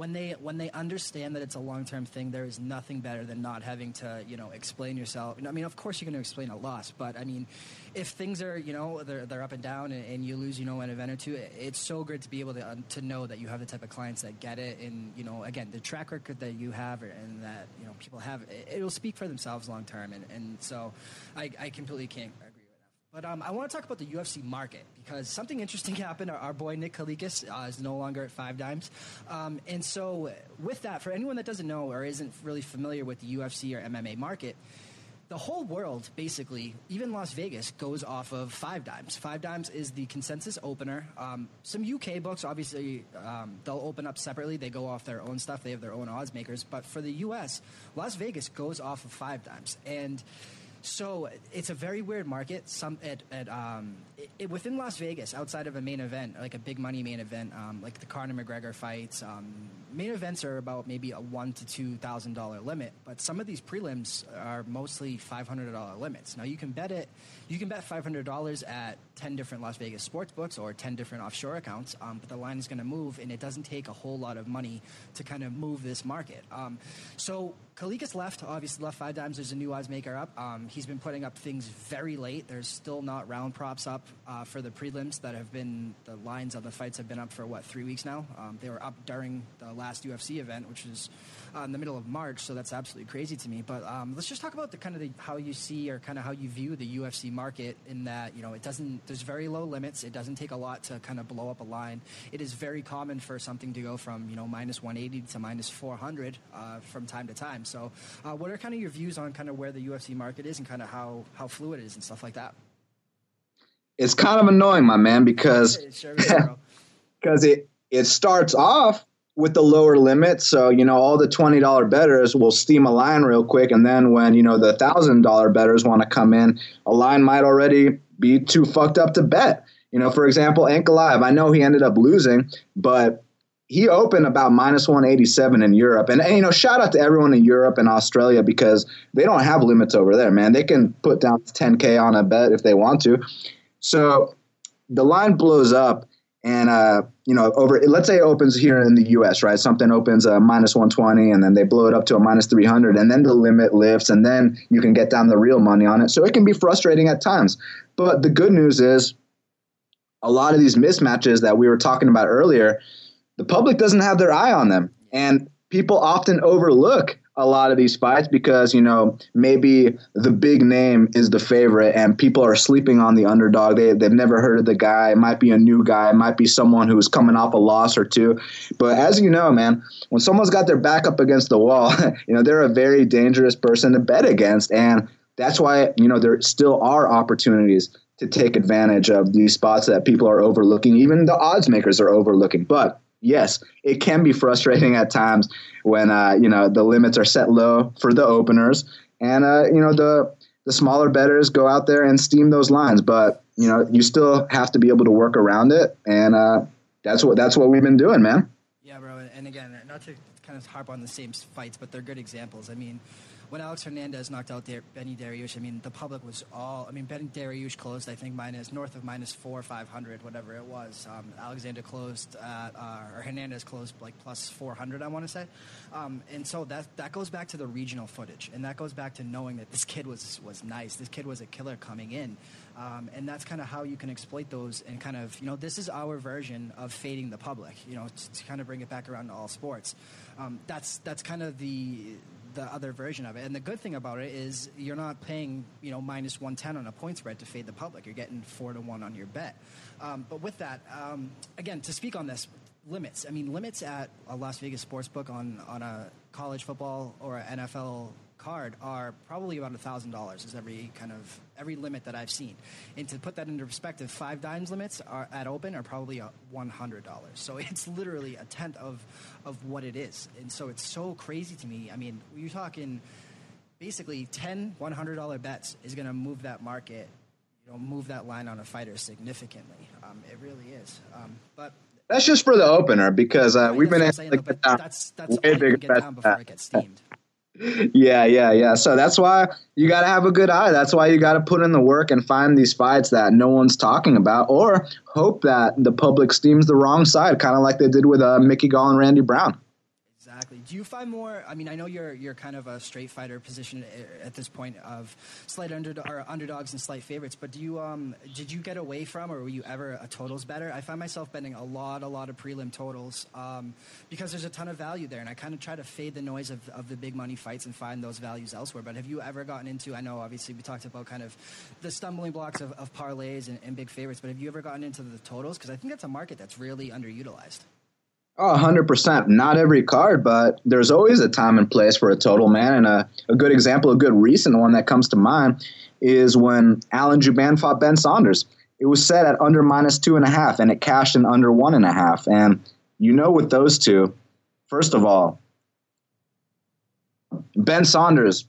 when they when they understand that it's a long term thing, there is nothing better than not having to you know explain yourself. I mean, of course you're going to explain a loss, but I mean, if things are you know they're, they're up and down and, and you lose you know an event or two, it's so good to be able to uh, to know that you have the type of clients that get it, and you know again the track record that you have and that you know people have, it, will speak for themselves long term, and and so I, I completely can't but um, I want to talk about the UFC market because something interesting happened. Our, our boy Nick Kalikas uh, is no longer at Five Dimes. Um, and so, with that, for anyone that doesn't know or isn't really familiar with the UFC or MMA market, the whole world, basically, even Las Vegas, goes off of Five Dimes. Five Dimes is the consensus opener. Um, some UK books, obviously, um, they'll open up separately. They go off their own stuff. They have their own odds makers. But for the US, Las Vegas goes off of Five Dimes. And so it's a very weird market. Some at, at um, it, it, within Las Vegas, outside of a main event, like a big money main event, um, like the Conor McGregor fights. Um, main events are about maybe a one to two thousand dollar limit, but some of these prelims are mostly five hundred dollar limits. Now you can bet it. You can bet five hundred dollars at ten different Las Vegas sports books or ten different offshore accounts, um, but the line is going to move, and it doesn't take a whole lot of money to kind of move this market. Um, so Kalikas left, obviously left Five Dimes. There's a new odds maker up. Um, he's been putting up things very late. There's still not round props up uh, for the prelims that have been, the lines of the fights have been up for what, three weeks now? Um, they were up during the last UFC event, which is uh, in the middle of March, so that's absolutely crazy to me. But um, let's just talk about the kind of the, how you see or kind of how you view the UFC market in that, you know, it doesn't, there's very low limits. It doesn't take a lot to kind of blow up a line. It is very common for something to go from, you know, minus 180 to minus 400 uh, from time to time. So, uh, what are kind of your views on kind of where the UFC market is and kind of how how fluid it is and stuff like that? It's kind of annoying, my man, because because it it starts off with the lower limit. So, you know, all the $20 betters will steam a line real quick. And then when, you know, the $1,000 betters want to come in, a line might already be too fucked up to bet. You know, for example, Ankalaev, I know he ended up losing, but he opened about minus 187 in Europe. And, and, you know, shout out to everyone in Europe and Australia because they don't have limits over there, man. They can put down 10K on a bet if they want to. So the line blows up. And, uh, you know, over, let's say it opens here in the US, right? Something opens a minus 120 and then they blow it up to a minus 300 and then the limit lifts and then you can get down the real money on it. So it can be frustrating at times. But the good news is a lot of these mismatches that we were talking about earlier, the public doesn't have their eye on them. And people often overlook a lot of these fights because, you know, maybe the big name is the favorite and people are sleeping on the underdog. They, they've never heard of the guy. It might be a new guy. It might be someone who's coming off a loss or two. But as you know, man, when someone's got their back up against the wall, you know, they're a very dangerous person to bet against. And that's why, you know, there still are opportunities to take advantage of these spots that people are overlooking. Even the odds makers are overlooking. But yes, it can be frustrating at times when uh, you know the limits are set low for the openers, and uh, you know the the smaller betters go out there and steam those lines. But you know you still have to be able to work around it, and uh, that's what that's what we've been doing, man. Yeah, bro. And again, not to kind of harp on the same fights, but they're good examples. I mean, when Alex Hernandez knocked out Benny Dariush, I mean, the public was all. I mean, Benny Dariush closed, I think, minus north of minus four, five hundred, whatever it was. Um, Alexander closed, at, uh, or Hernandez closed like plus four hundred, I want to say. Um, and so that that goes back to the regional footage, and that goes back to knowing that this kid was was nice. This kid was a killer coming in, um, and that's kind of how you can exploit those and kind of you know this is our version of fading the public. You know, to, to kind of bring it back around to all sports. Um, that's that's kind of the the other version of it. And the good thing about it is you're not paying, you know, minus 110 on a point spread to fade the public. You're getting 4 to 1 on your bet. Um, but with that, um, again, to speak on this, limits. I mean, limits at a Las Vegas sports book on, on a college football or NFL card are probably about thousand dollars is every kind of every limit that I've seen. And to put that into perspective, five dimes limits are at open are probably one hundred dollars. So it's literally a tenth of of what it is. And so it's so crazy to me. I mean, you're talking basically 10 $100 bets is going to move that market you know move that line on a fighter significantly um, it really is um, but that's just for the opener because uh, we've been saying, though, that's that's way bigger get down before it gets steamed yeah, yeah, yeah. So that's why you got to have a good eye. That's why you got to put in the work and find these fights that no one's talking about, or hope that the public steams the wrong side, kind of like they did with uh, Mickey Gall and Randy Brown. Do you find more? I mean, I know you're you're kind of a straight fighter position at this point of slight under, underdogs and slight favorites. But do you um did you get away from, or were you ever a totals better? I find myself betting a lot, a lot of prelim totals um, because there's a ton of value there, and I kind of try to fade the noise of, of the big money fights and find those values elsewhere. But have you ever gotten into? I know obviously we talked about kind of the stumbling blocks of, of parlays and, and big favorites, but have you ever gotten into the totals? Because I think that's a market that's really underutilized. Oh, 100%. Not every card, but there's always a time and place for a total, man. And a, a good example, a good recent one that comes to mind is when Alan Jouban fought Ben Saunders. It was set at under minus two and a half, and it cashed in under one and a half. And you know, with those two, first of all, Ben Saunders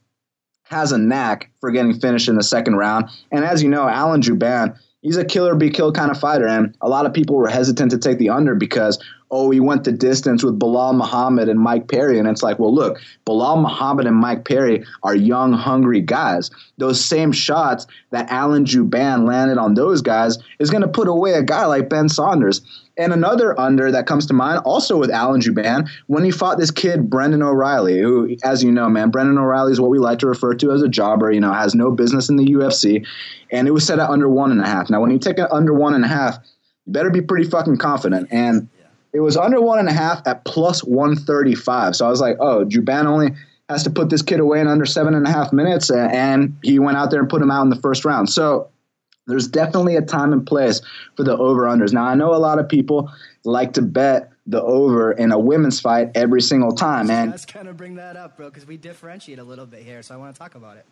has a knack for getting finished in the second round. And as you know, Alan Jouban, he's a killer be killed kind of fighter. And a lot of people were hesitant to take the under because oh, he went the distance with Belal Muhammad and Mike Perry. And it's like, well, look, Belal Muhammad and Mike Perry are young, hungry guys. Those same shots that Alan Jouban landed on those guys is going to put away a guy like Ben Saunders. And another under that comes to mind, also with Alan Jouban, when he fought this kid, Brendan O'Reilly, who, as you know, man, Brendan O'Reilly is what we like to refer to as a jobber, you know, has no business in the UFC. And it was set at under one and a half. Now, when you take it under one and a half, you better be pretty fucking confident. And it was under one and a half at plus 135. So I was like, oh, Jouban only has to put this kid away in under seven and a half minutes. And he went out there and put him out in the first round. So there's definitely a time and place for the over unders. Now, I know a lot of people like to bet the over in a women's fight every single time. And let's kind of bring that up, bro, because we differentiate a little bit here. So I want to talk about it.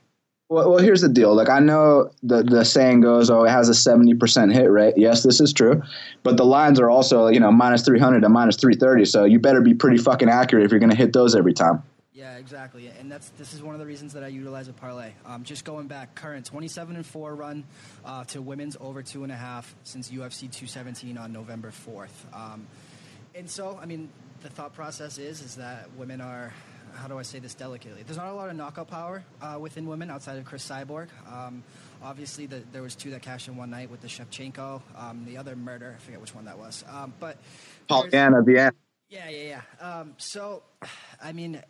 Well, well, here's the deal. Like I know the the saying goes, "Oh, it has a seventy percent hit rate." Yes, this is true, but the lines are also you know minus three hundred and minus three thirty. So you better be pretty fucking accurate if you're going to hit those every time. Yeah, exactly, and that's this is one of the reasons that I utilize a parlay. Um, just going back, current twenty-seven and four run uh, to women's over two and a half since UFC two seventeen on November fourth. Um, and so, I mean, the thought process is is that women are how do I say this delicately? There's not a lot of knockout power uh, within women outside of Cris Cyborg. Um, obviously, the, there was two that cashed in one night with the Shevchenko. Um, the other murder, I forget which one that was. Um, but the end. Yeah, yeah, yeah. Um, so, I mean,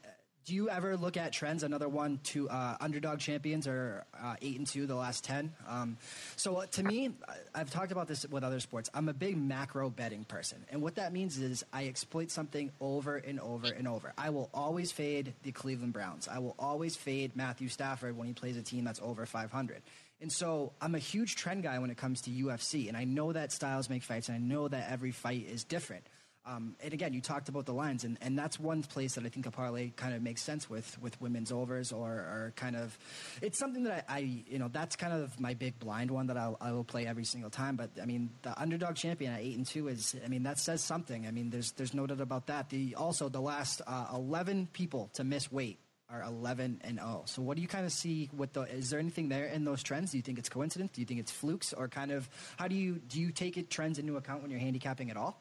do you ever look at trends? Another one to uh, underdog champions are uh, eight and two the last ten. Um, so uh, to me, I've talked about this with other sports. I'm a big macro betting person, and what that means is I exploit something over and over and over. I will always fade the Cleveland Browns. I will always fade Matthew Stafford when he plays a team that's over 500. And so I'm a huge trend guy when it comes to UFC, and I know that styles make fights, and I know that every fight is different. Um, and again, you talked about the lines, and, and that's one place that I think a parlay kind of makes sense with with women's overs, or, or kind of it's something that I, I, you know that's kind of my big blind one that I'll, I will play every single time. But I mean, the underdog champion at eight and two is, I mean, that says something. I mean, there's there's no doubt about that. The also the last uh, eleven people to miss weight are 11 and 0. So what do you kind of see with the is there anything there in those trends? Do you think it's coincidence? Do you think it's flukes or kind of how do you do you take it trends into account when you're handicapping at all?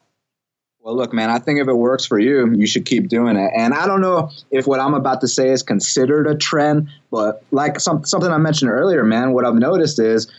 Well, look, man, I think if it works for you, you should keep doing it. And I don't know if what I'm about to say is considered a trend, but like some, something I mentioned earlier, man, what I've noticed is,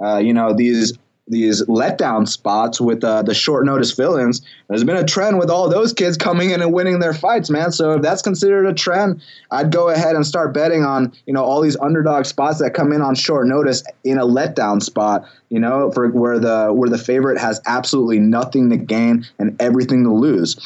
uh, you know, these these letdown spots with uh, the short notice fill-ins. There's been a trend with all those kids coming in and winning their fights, man. So if that's considered a trend, I'd go ahead and start betting on you know all these underdog spots that come in on short notice in a letdown spot. You know, for where the where the favorite has absolutely nothing to gain and everything to lose.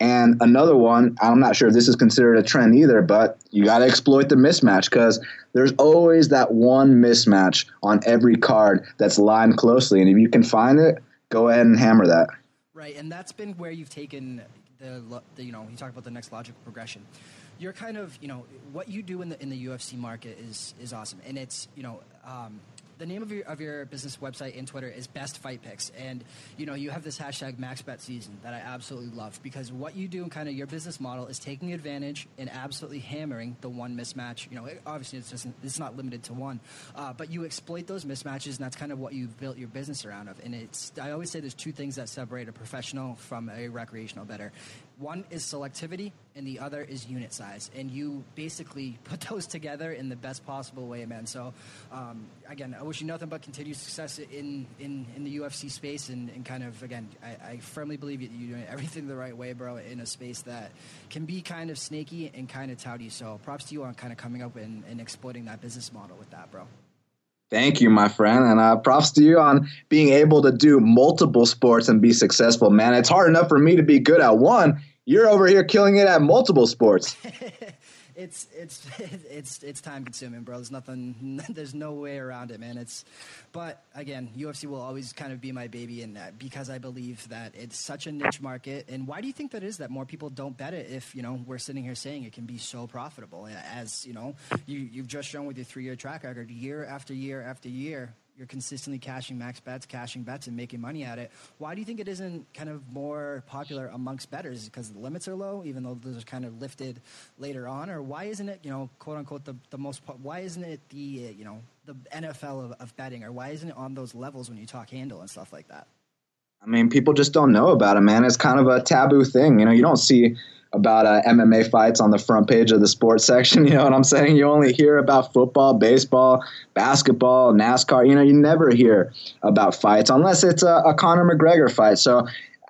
And another one, I'm not sure if this is considered a trend either, but you got to exploit the mismatch because there's always that one mismatch on every card that's lined closely. And if you can find it, go ahead and hammer that. Right. And that's been where you've taken the, the you know, you talk about the next logical progression. You're kind of, you know, what you do in the in the UFC market is is awesome, and it's, you know, um, the name of your of your business website and Twitter is Best Fight Picks, and you know you have this hashtag MaxBet Season that I absolutely love because what you do and kind of your business model is taking advantage and absolutely hammering the one mismatch. You know, it, obviously it's just it's not limited to one, uh, but you exploit those mismatches, and that's kind of what you've built your business around. Of, and it's I always say there's two things that separate a professional from a recreational bettor, one is selectivity and the other is unit size. And you basically put those together in the best possible way man. So um, again i wish you nothing but continued success in, in, in the ufc space and, and kind of again I, I, firmly believe you're doing everything the right way bro in a space that can be kind of snaky and kind of touty. So props to you on kind of coming up and, and exploiting that business model with that bro Thank you, my friend, and uh, props to you on being able to do multiple sports and be successful, man. It's hard enough for me to be good at one. You're over here killing it at multiple sports. it's it's it's it's time consuming, bro. There's nothing. There's no way around it, man. It's, but again, UFC will always kind of be my baby, and because I believe that it's such a niche market. And why do you think that is? That more people don't bet it? If you know we're sitting here saying it can be so profitable, as you know, you you've just shown with your three year track record, year after year after year you're consistently cashing max bets, cashing bets, and making money at it. Why do you think it isn't kind of more popular amongst bettors? Because the limits are low, even though those are kind of lifted later on, or why isn't it, you know, quote unquote, the, the most? Why isn't it the you know the NFL of, of betting, or why isn't it on those levels when you talk handle and stuff like that? I mean, people just don't know about it, man. It's kind of a taboo thing. You know, you don't see about uh, MMA fights on the front page of the sports section. You know what I'm saying? You only hear about football, baseball, basketball, NASCAR. You know, you never hear about fights unless it's a, a Conor McGregor fight. So,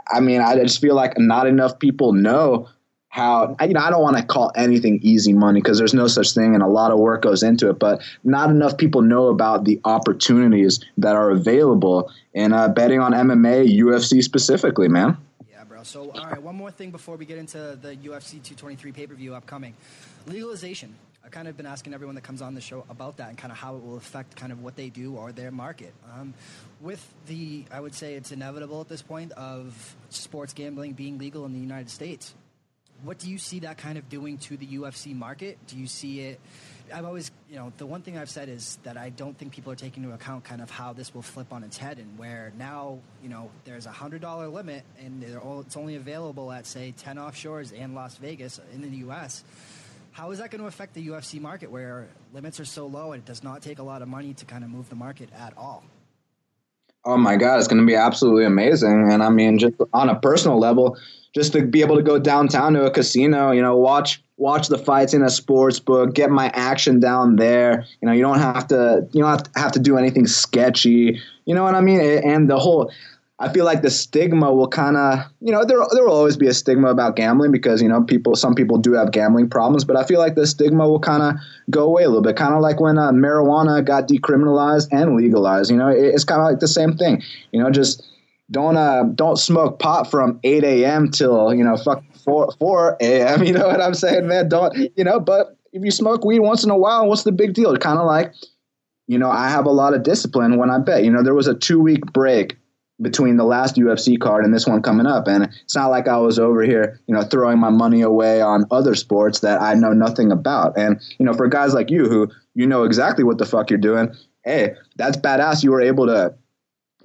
I mean, I just feel like not enough people know how you know I don't want to call anything easy money because there's no such thing and a lot of work goes into it but not enough people know about the opportunities that are available in uh, betting on MMA UFC specifically man yeah bro so, all right, one more thing before we get into the UFC 223 pay per view upcoming legalization. I've kind of been asking everyone that comes on the show about that and kind of how it will affect kind of what they do or their market. Um, with the, I would say it's inevitable at this point of sports gambling being legal in the United States. What do you see that kind of doing to the UFC market? Do you see it? I've always, you know, the one thing I've said is that I don't think people are taking into account kind of how this will flip on its head and where now, you know, there's a hundred dollar limit and it's only available at say ten offshores and Las Vegas in the U.S. How is that going to affect the UFC market where limits are so low and it does not take a lot of money to kind of move the market at all? Oh my God, it's going to be absolutely amazing. And I mean, just on a personal level, just to be able to go downtown to a casino, you know, watch watch the fights in a sports book, get my action down there. You know, you don't have to you don't have to, have to do anything sketchy. You know what I mean? And the whole I feel like the stigma will kind of, you know, there there will always be a stigma about gambling because you know people, some people do have gambling problems, but I feel like the stigma will kind of go away a little bit, kind of like when uh, marijuana got decriminalized and legalized. You know, it, it's kind of like the same thing. You know, just don't uh don't smoke pot from 8 a.m. till you know fuck 4 4 a.m. You know what I'm saying, man? Don't you know? But if you smoke weed once in a while, what's the big deal? Kind of like, you know, I have a lot of discipline when I bet. You know, there was a two week break between the last UFC card and this one coming up, and it's not like I was over here, you know, throwing my money away on other sports that I know nothing about. And you know, for guys like you who you know exactly what the fuck you're doing, hey, that's badass. You were able to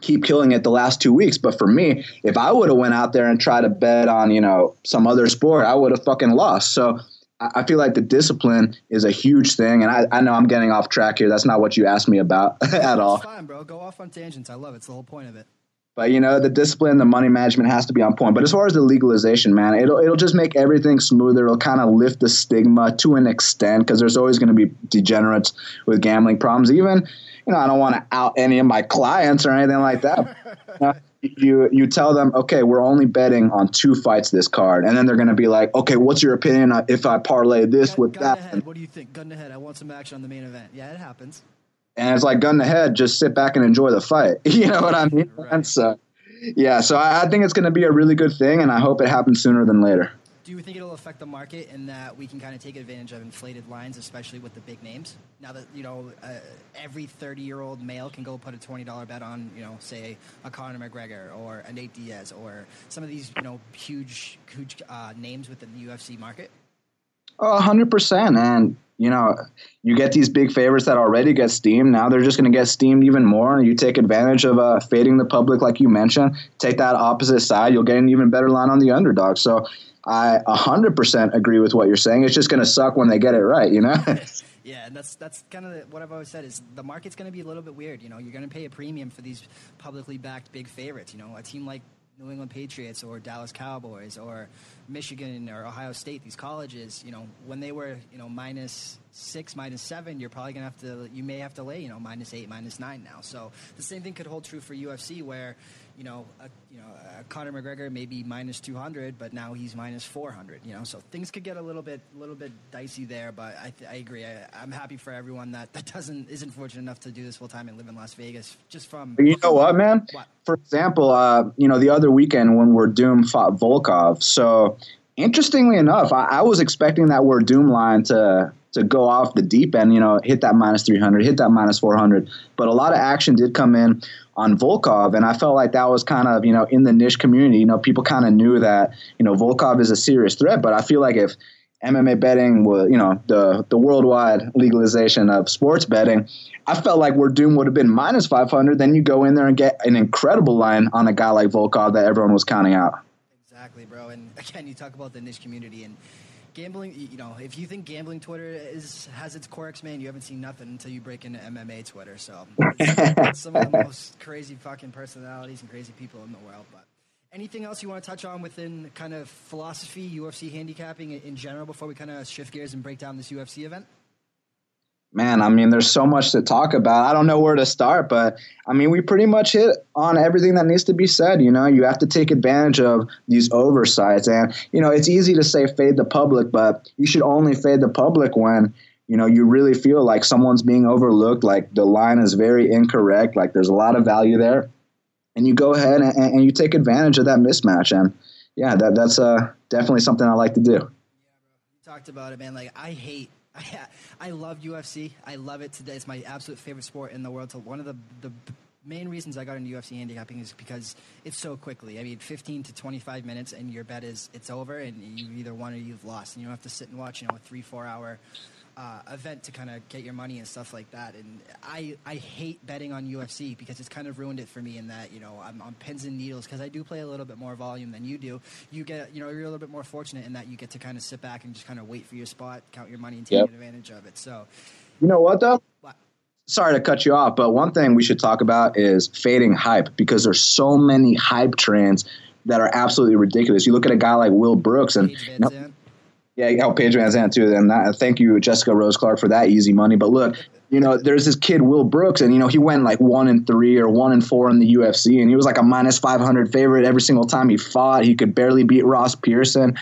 keep killing it the last two weeks. But for me, if I would have went out there and tried to bet on, you know, some other sport, I would have fucking lost. So I feel like the discipline is a huge thing. And I, I know I'm getting off track here. That's not what you asked me about at all. fine, bro. Go off on tangents. I love it. It's the whole point of it. But you know, the discipline, the money management has to be on point. But as far as the legalization, man, it'll it'll just make everything smoother. It'll kind of lift the stigma to an extent because there's always going to be degenerates with gambling problems. Even, you know, I don't want to out any of my clients or anything like that. you you tell them, okay, we're only betting on two fights this card, and then they're going to be like, okay, what's your opinion if I parlay this gun, with gun that? Ahead. What do you think? Gun ahead. I want some action on the main event. Yeah, it happens and it's like gun to head, just sit back and enjoy the fight. You know what I mean? Right. And so, yeah, so I, I think it's going to be a really good thing, and I hope it happens sooner than later. Do you think it'll affect the market in that we can kind of take advantage of inflated lines, especially with the big names? Now that you know uh, every thirty-year-old male can go put a twenty-dollar bet on, you know, say a Conor McGregor or a Nate Diaz or some of these, you know, huge, huge uh, names within the UFC market. Oh, hundred percent, and you know, you get these big favorites that already get steamed. Now they're just going to get steamed even more. You take advantage of uh, fading the public, like you mentioned. Take that opposite side, you'll get an even better line on the underdog. So I 100% agree with what you're saying. It's just going to suck when they get it right, you know? Yeah, and that's that's kind of what I've always said is the market's going to be a little bit weird. You know, you're going to pay a premium for these publicly backed big favorites. You know, a team like New England Patriots or Dallas Cowboys or Michigan or Ohio State, these colleges, you know, when they were, you know, minus six, minus seven, you're probably gonna have to, you may have to lay, you know, minus eight, minus nine now. So the same thing could hold true for UFC, where, you know, a, you know, a Conor McGregor may be minus 200, but now he's minus 400. You know, so things could get a little bit, a little bit dicey there. But I, th- I agree. I, am happy for everyone that, that doesn't isn't fortunate enough to do this full time and live in Las Vegas. Just from you know what, man. What? For example, uh, you know, the other weekend when Werdum fought Volkov, so interestingly enough, I, I was expecting that Werdum line to to go off the deep end, you know, hit that minus 300, hit that minus 400. But a lot of action did come in on Volkov, and I felt like that was kind of, you know, in the niche community. You know, people kind of knew that, you know, Volkov is a serious threat. But I feel like if MMA betting was, you know, the the worldwide legalization of sports betting, I felt like Werdum would have been minus 500. Then you go in there and get an incredible line on a guy like Volkov that everyone was counting out. Exactly, bro. And again, you talk about the niche community and gambling. You know, if you think gambling Twitter is has its quirks, man, you haven't seen nothing until you break into MMA Twitter. So some of the most crazy fucking personalities and crazy people in the world. But anything else you want to touch on within kind of philosophy, UFC handicapping in general before we kind of shift gears and break down this UFC event? Man, I mean, there's so much to talk about. I don't know where to start, but I mean, we pretty much hit on everything that needs to be said. You know, you have to take advantage of these oversights. And, you know, it's easy to say fade the public, but you should only fade the public when, you know, you really feel like someone's being overlooked, like the line is very incorrect, like there's a lot of value there. And you go ahead and, and you take advantage of that mismatch. And yeah, that, that's uh, definitely something I like to do. Yeah, bro. You talked about it, man. Like, I hate I, I love UFC. I love it today. It's my absolute favorite sport in the world. So one of the, the main reasons I got into UFC handicapping is because it's so quickly. I mean, 15 to 25 minutes, and your bet is it's over, and you either won or you've lost, and you don't have to sit and watch, you know, a three four hour uh, event to kind of get your money and stuff like that. And I, I hate betting on UFC because it's kind of ruined it for me in that, you know, I'm on pins and needles because I do play a little bit more volume than you do. You get, you know, you're a little bit more fortunate in that you get to kind of sit back and just kind of wait for your spot, count your money, and take yep. advantage of it. So, you know what though? What? Sorry to cut you off, but one thing we should talk about is fading hype because there's so many hype trends that are absolutely ridiculous. You look at a guy like Will Brooks and yeah, help Paige VanZant too. And that, thank you, Jessica Rose Clark, for that easy money. But look, you know, there's this kid Will Brooks, and you know he went like one and three or one and four in the UFC, and he was like a minus 500 favorite every single time he fought. He could barely beat Ross Pearson.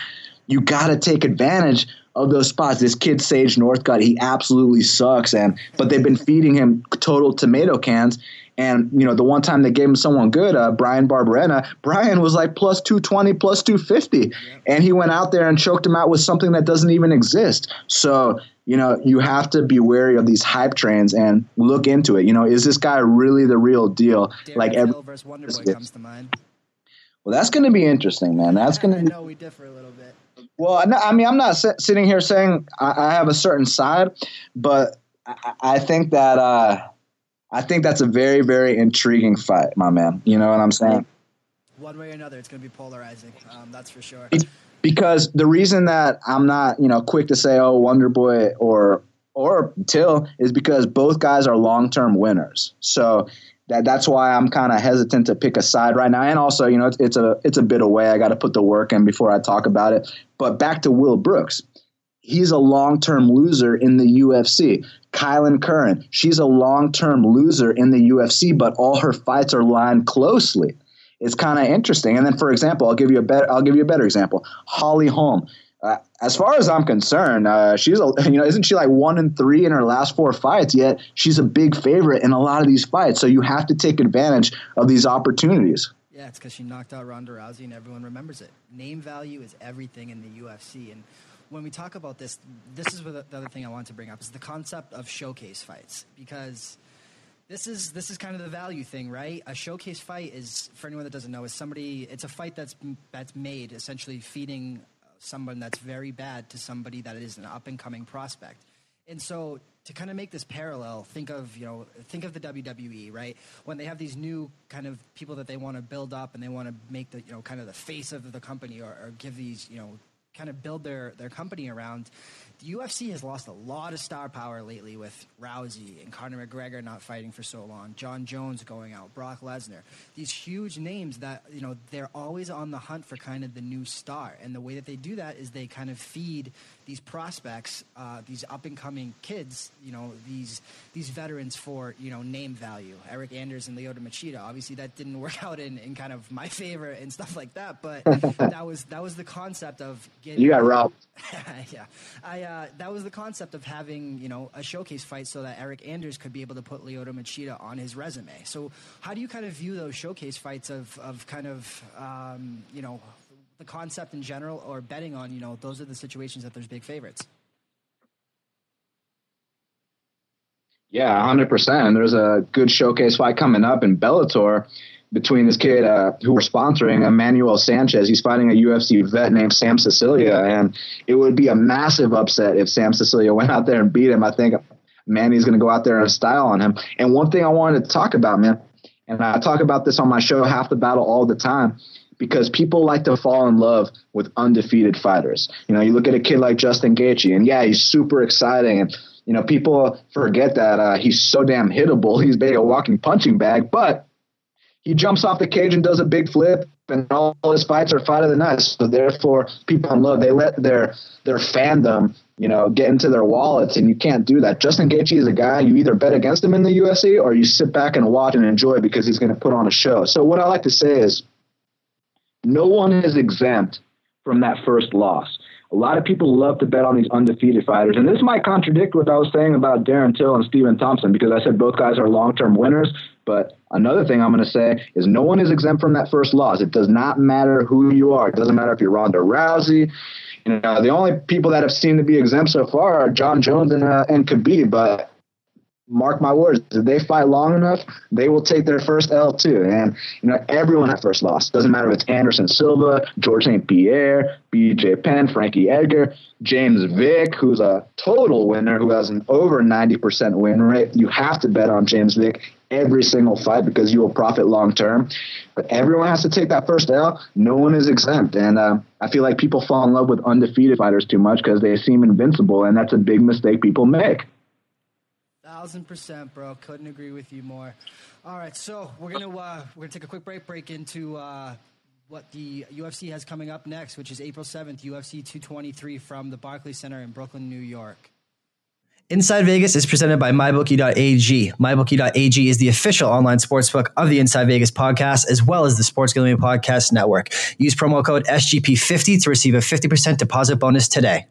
You got to take advantage of those spots. This kid Sage Northcutt, he absolutely sucks, and but they've been feeding him total tomato cans. And you know, the one time they gave him someone good, uh, Bryan Barberena, Bryan was like plus two twenty, plus two fifty, and he went out there and choked him out with something that doesn't even exist. So you know, you have to be wary of these hype trains and look into it. You know, is this guy really the real deal? Darren like every comes to mind. Well, that's going to be interesting, man. That's going to. I know we differ a little bit. Well, I mean, I'm not sitting here saying I have a certain side, but I think that uh, I think that's a very, very intriguing fight, my man. You know what I'm saying? One way or another, it's going to be polarizing. Um, that's for sure. Because the reason that I'm not, you know, quick to say, oh, Wonder Boy or or Till is because both guys are long term winners. So that that's why I'm kind of hesitant to pick a side right now. And also, you know, it's, it's a it's a bit away. I got to put the work in before I talk about it. But back to Will Brooks. He's a long term loser in the UFC. Kailin Curran, she's a long term loser in the UFC, but all her fights are lined closely. It's kind of interesting. And then, for example, I'll give you a better I'll give you a better example. Holly Holm. Uh, as far as I'm concerned, uh, she's a you know isn't she like one and three in her last four fights? Yet she's a big favorite in a lot of these fights. So you have to take advantage of these opportunities. Yeah, it's because she knocked out Ronda Rousey, and everyone remembers it. Name value is everything in the UFC, and when we talk about this, this is the other thing I want to bring up is the concept of showcase fights because this is this is kind of the value thing, right? A showcase fight is for anyone that doesn't know is somebody. It's a fight that's that's made essentially feeding someone that's very bad to somebody that is an up and coming prospect. And so to kind of make this parallel, think of you know think of the WWE, right? When they have these new kind of people that they want to build up and they want to make the you know kind of the face of the company or, or give these you know kind of build their, their company around. The UFC has lost a lot of star power lately with Rousey and Conor McGregor not fighting for so long, Jon Jones going out, Brock Lesnar. These huge names that, you know, they're always on the hunt for kind of the new star. And the way that they do that is they kind of feed these prospects, uh, these up and coming kids, you know, these these veterans for you know name value. Eryk Anders and Lyoto Machida. Obviously, that didn't work out in, in kind of my favor and stuff like that. But that was that was the concept of getting. You got robbed. yeah, I uh, that was the concept of having you know a showcase fight so that Eryk Anders could be able to put Lyoto Machida on his resume. So how do you kind of view those showcase fights of of kind of um, you know the concept in general or betting on, you know, those are the situations that there's big favorites. Yeah, 100%. And there's a good showcase fight coming up in Bellator between this kid uh, who we're sponsoring, Emmanuel Sanchez. He's fighting a UFC vet named Sam Sicilia. And it would be a massive upset if Sam Sicilia went out there and beat him. I think Manny's going to go out there and style on him. And one thing I wanted to talk about, man, and I talk about this on my show, Half the Battle, all the time, because people like to fall in love with undefeated fighters. You know, you look at a kid like Justin Gaethje, and yeah, he's super exciting, and you know, people forget that uh, he's so damn hittable. He's a walking punching bag, but he jumps off the cage and does a big flip, and all his fights are fight of the night. So therefore, people in love they let their their fandom, you know, get into their wallets, and you can't do that. Justin Gaethje is a guy you either bet against him in the UFC or you sit back and watch and enjoy because he's going to put on a show. So what I like to say is no one is exempt from that first loss. A lot of people love to bet on these undefeated fighters. And this might contradict what I was saying about Darren Till and Stephen Thompson because I said both guys are long term winners. But another thing I'm going to say is no one is exempt from that first loss. It does not matter who you are. It doesn't matter if you're Ronda Rousey. You know, the only people that have seemed to be exempt so far are Jon Jones and, uh, and Khabib. But mark my words, if they fight long enough, they will take their first L too. And you know, everyone at first loss. Doesn't matter if it's Anderson Silva, Georges St. Pierre, BJ Penn, Frankie Edgar, James Vick, who's a total winner, who has an over 90% win rate. You have to bet on James Vick every single fight because you will profit long term. But everyone has to take that first L. No one is exempt. And uh, I feel like people fall in love with undefeated fighters too much because they seem invincible, and that's a big mistake people make. Thousand percent, bro. Couldn't agree with you more. All right, so we're gonna uh, we're gonna take a quick break. Break into uh, what the UFC has coming up next, which is April seventh, UFC 223 from the Barclays Center in Brooklyn, New York. Inside Vegas is presented by MyBookie.ag. MyBookie.ag is the official online sportsbook of the Inside Vegas podcast, as well as the Sports Gambling Podcast Network. Use promo code SGP50 to receive a 50% deposit bonus today.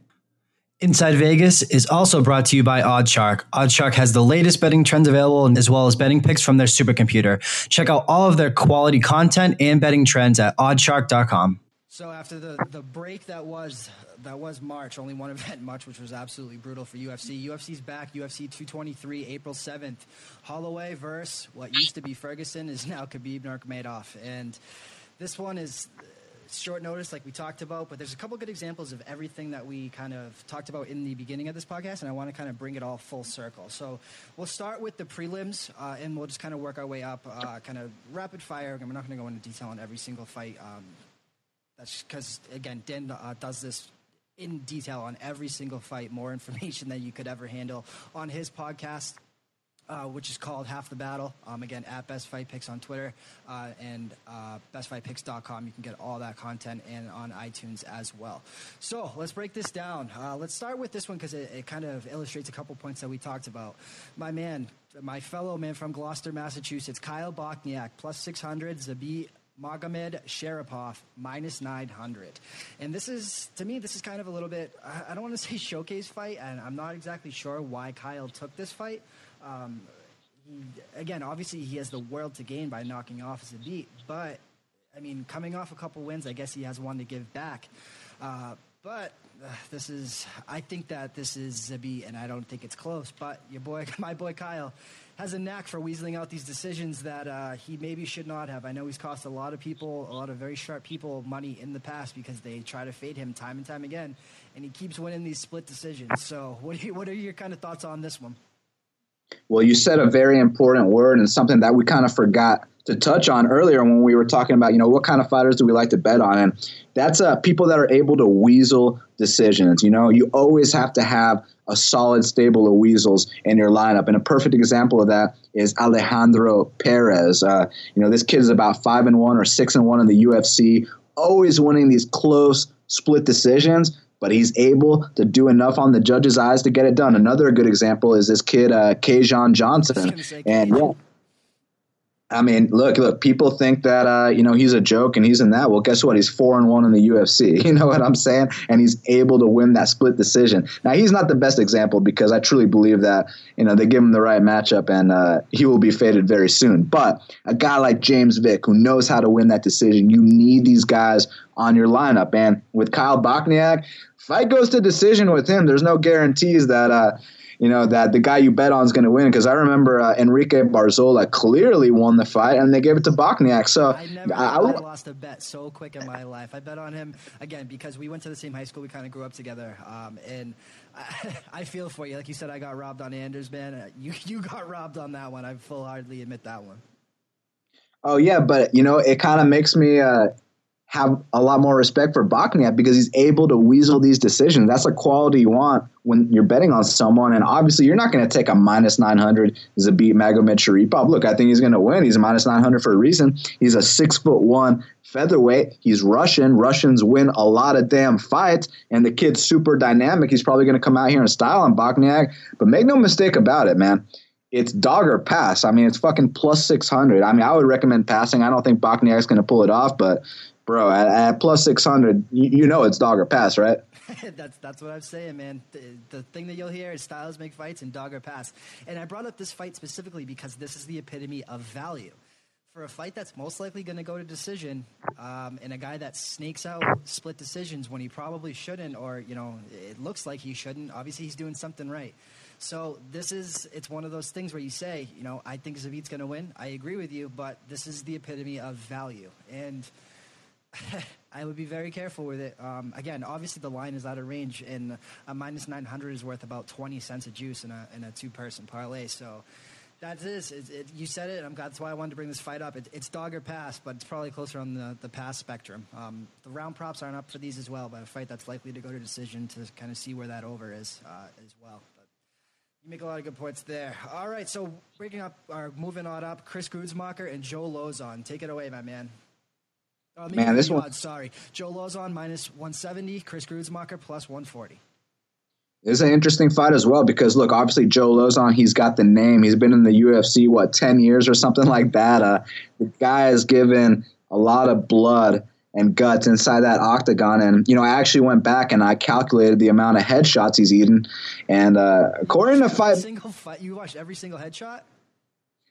Inside Vegas is also brought to you by OddsShark. OddsShark has the latest betting trends available as well as betting picks from their supercomputer. Check out all of their quality content and betting trends at oddshark.com. So after the, the break that was that was March, only one event much, which was absolutely brutal for UFC. UFC's back, UFC 223, April 7th. Holloway versus what used to be Ferguson is now Khabib Nurmagomedov, and this one is short notice, like we talked about, but there's a couple good examples of everything that we kind of talked about in the beginning of this podcast, and I want to kind of bring it all full circle. So we'll start with the prelims, uh, and we'll just kind of work our way up, uh, kind of rapid fire. And We're not going to go into detail on every single fight. Um, that's because, again, Dan uh, does this in detail on every single fight, more information than you could ever handle on his podcast. uh, which is called Half the Battle. Um, again, at Best Fight Picks on Twitter uh, and uh, bestfightpicks.com. You can get all that content and on iTunes as well. So let's break this down. Uh, let's start with this one because it, it, kind of illustrates a couple points that we talked about. My man, my fellow man from Gloucester, Massachusetts, Kyle Bochniak, plus 600, Zabit Magomedsharipov minus 900. And this is, to me, this is kind of a little bit, I don't want to say showcase fight, and I'm not exactly sure why Kyle took this fight. Um, he, again, obviously, he has the world to gain by knocking off Zabit, but I mean, coming off a couple wins, I guess he has one to give back. Uh, but this is, I think that this is Zabit, and I don't think it's close. But your boy, my boy Kyle, has a knack for weaseling out these decisions that uh, he maybe should not have. I know he's cost a lot of people, a lot of very sharp people, money in the past because they try to fade him time and time again, and he keeps winning these split decisions. So, what are, you, what are your kind of thoughts on this one? Well, you said a very important word and something that we kind of forgot to touch on earlier when we were talking about, you know, what kind of fighters do we like to bet on? And that's uh, people that are able to weasel decisions. You know, you always have to have a solid stable of weasels in your lineup. And a perfect example of that is Alejandro Perez. Uh, you know, this kid is about five and one or six and one in the UFC, always winning these close split decisions but he's able to do enough on the judge's eyes to get it done. Another good example is this kid, uh, Kajan Johnson. And yeah, I mean, look, look. People think that uh, you know he's a joke and he's in that. Well, guess what? He's four and one in the UFC. You know what I'm saying? And he's able to win that split decision. Now he's not the best example because I truly believe that you know they give him the right matchup and uh, he will be faded very soon. But a guy like James Vick who knows how to win that decision, you need these guys on your lineup. And with Kyle Bochniak, fight goes to decision with him. There's no guarantees that. Uh, you know that the guy you bet on is going to win because I remember uh, Enrique Barzola clearly won the fight and they gave it to Bochniak. So I never I, I, lost a bet so quick in my life. I bet on him again because we went to the same high school. We kind of grew up together, um, and I, I, feel for you. Like you said, I got robbed on Anders, man. Uh, you you got robbed on that one. I full hardly admit that one. Oh yeah, but you know it kind of makes me. Uh, have a lot more respect for Bochniak because he's able to weasel these decisions. That's a quality you want when you're betting on someone. And obviously, you're not going to take a minus 900 Zabit Magomedsharipov. Look, I think he's going to win. He's a minus 900 for a reason. He's a six foot one featherweight. He's Russian. Russians win a lot of damn fights, and the kid's super dynamic. He's probably going to come out here and style on Bochniak. But make no mistake about it, man it's dog or pass. I mean, it's fucking plus 600. I mean, I would recommend passing. I don't think Bochniak's going to pull it off, but bro, at, at plus 600, you, you, know it's dog or pass, right? that's that's what I'm saying, man. The, the, thing that you'll hear is styles make fights and dog or pass. And I brought up this fight specifically because this is the epitome of value. For a fight that's most likely going to go to decision, um, and a guy that snakes out split decisions when he probably shouldn't, or you know, it looks like he shouldn't. Obviously, he's doing something right. So this is it's one of those things where you say, you know, I think Zabit's going to win. I agree with you, but this is the epitome of value. And I would be very careful with it. Um, again, obviously the line is out of range, and a minus 900 is worth about 20 cents of juice in a, in a two person parlay. So that's it. It, you said it. That's why I wanted to bring this fight up. It, it's dog or pass, but it's probably closer on the, the pass spectrum. Um, the round props aren't up for these as well, but a fight that's likely to go to decision to kind of see where that over is uh, as well. But you make a lot of good points there. All right, so breaking up or moving on up, Chris Gruetzemacher and Joe Lauzon. Take it away, my man. Uh, Man, this one. Sorry, Joe Lauzon minus 170, Chris Gruetzemacher plus 140. It's an interesting fight as well because look, obviously Joe Lauzon, he's got the name. He's been in the UFC what ten years or something like that. Uh, the guy has given a lot of blood and guts inside that octagon. And you know, I actually went back and I calculated the amount of headshots he's eaten. And uh, according to fight, single fight, you watched every single headshot.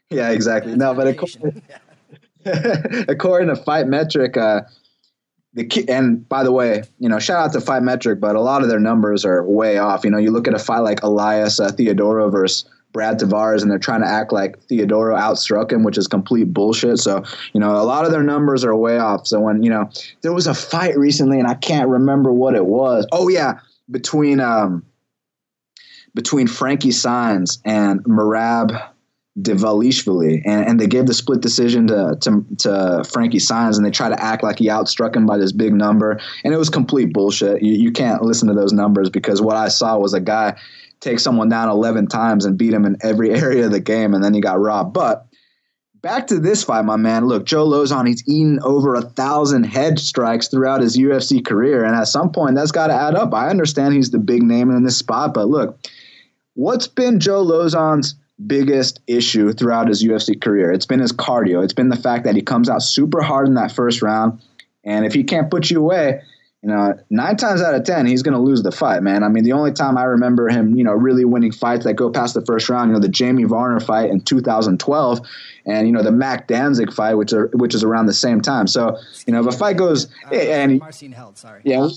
Yeah, exactly. That's no, but according, According to Fight Metric, uh, the and by the way, you know, shout out to Fight Metric, but a lot of their numbers are way off. You know, you look at a fight like Elias uh, Theodorou versus Brad Tavares, and they're trying to act like Theodorou outstruck him, which is complete bullshit. So, you know, a lot of their numbers are way off. So when you know there was a fight recently, and I can't remember what it was. Oh yeah, between um, between Frankie Saenz and Merab Dvalishvili, and, and they gave the split decision to, to, to Frankie Saenz, and they try to act like he outstruck him by this big number, and it was complete bullshit. You, you can't listen to those numbers because what I saw was a guy take someone down 11 times and beat him in every area of the game, and then he got robbed. But back to this fight, my man. Look, Joe Lauzon, he's eaten over a thousand head strikes throughout his UFC career, and at some point, that's got to add up. I understand he's the big name in this spot, but look, what's been Joe Lauzon's biggest issue throughout his UFC career? It's been his cardio. It's been the fact that he comes out super hard in that first round, and if he can't put you away, you know, nine times out of ten, he's going to lose the fight, man. I mean, the only time I remember him, you know, really winning fights that go past the first round, you know, the Jamie Varner fight in 2012, and you know the Mac Danzig fight, which are which is around the same time. So, you know, if a fight goes, uh, and Marcin Held, sorry, yeah,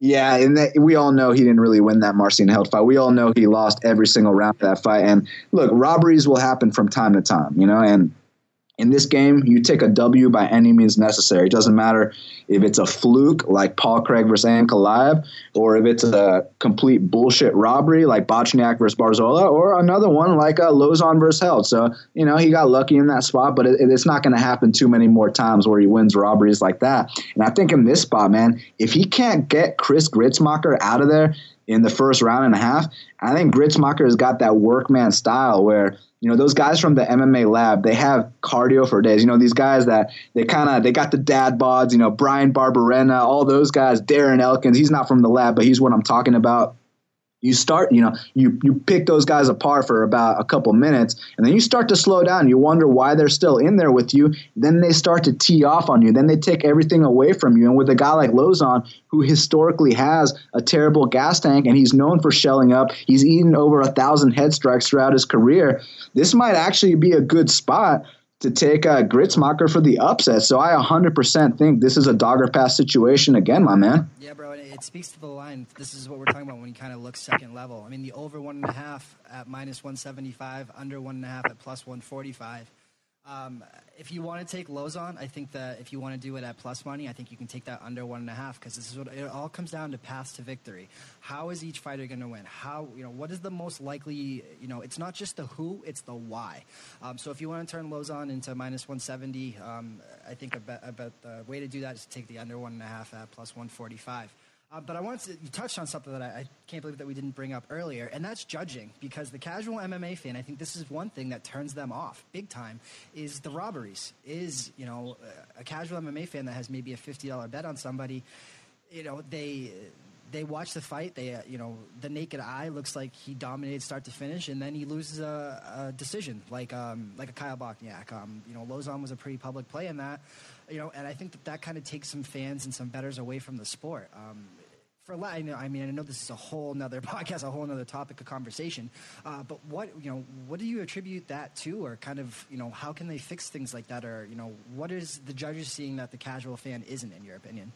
yeah, and that, we all know he didn't really win that Marcin Held fight. We all know he lost every single round of that fight. And look, robberies will happen from time to time, you know, and in this game, you take a W by any means necessary. It doesn't matter if it's a fluke like Paul Craig versus Ankalaev, or if it's a complete bullshit robbery like Bochniak versus Barzola, or another one like uh, a Lauzon versus Held. So, you know, he got lucky in that spot, but it, it's not going to happen too many more times where he wins robberies like that. And I think in this spot, man, if he can't get Chris Gruetzemacher out of there in the first round and a half, I think Gruetzemacher has got that workman style where – you know those guys from the MMA lab they have cardio for days. You know these guys that they kind of they got the dad bods you know Bryan Barberena all those guys Darren Elkins he's not from the lab but he's what I'm talking about you start, you know, you you pick those guys apart for about a couple minutes, and then you start to slow down. You wonder why they're still in there with you. Then they start to tee off on you. Then they take everything away from you. And with a guy like Lauzon who historically has a terrible gas tank and he's known for shelling up, he's eaten over a thousand head strikes throughout his career. This might actually be a good spot to take uh, Gruetzemacher for the upset. So I 100% think this is a dogger pass situation again, my man. Yeah, bro. It speaks to the line. This is what we're talking about when you kind of look second level. I mean, the over one and a half at minus 175, under one and a half at plus 145. Um, if you want to take Lauzon, I think that if you want to do it at plus money, I think you can take that under one and a half because this is what it all comes down to paths to victory. How is each fighter going to win? How you know what is the most likely? You know, it's not just the who, it's the why. Um, so if you want to turn Lauzon into minus one seventy, um, I think about, about the way to do that is to take the under one and a half at plus one forty five. Uh, but I wanted to, you touched on something that I, I, can't believe that we didn't bring up earlier, and that's judging. Because the casual MMA fan, I think this is one thing that turns them off big time, is the robberies. Is you know a casual MMA fan that has maybe a fifty dollar bet on somebody, you know they they watch the fight. They uh, you know the naked eye looks like he dominated start to finish, and then he loses a, a decision like um, like a Kyle Bochniak. Um, you know Lauzon was a pretty public play in that you know, and I think that that kind of takes some fans and some betters away from the sport. Um, for I know, I mean, I know this is a whole nother podcast, a whole nother topic of conversation. Uh, but what you know, what do you attribute that to, or kind of you know, how can they fix things like that, or you know, what is the judges seeing that the casual fan isn't, in your opinion?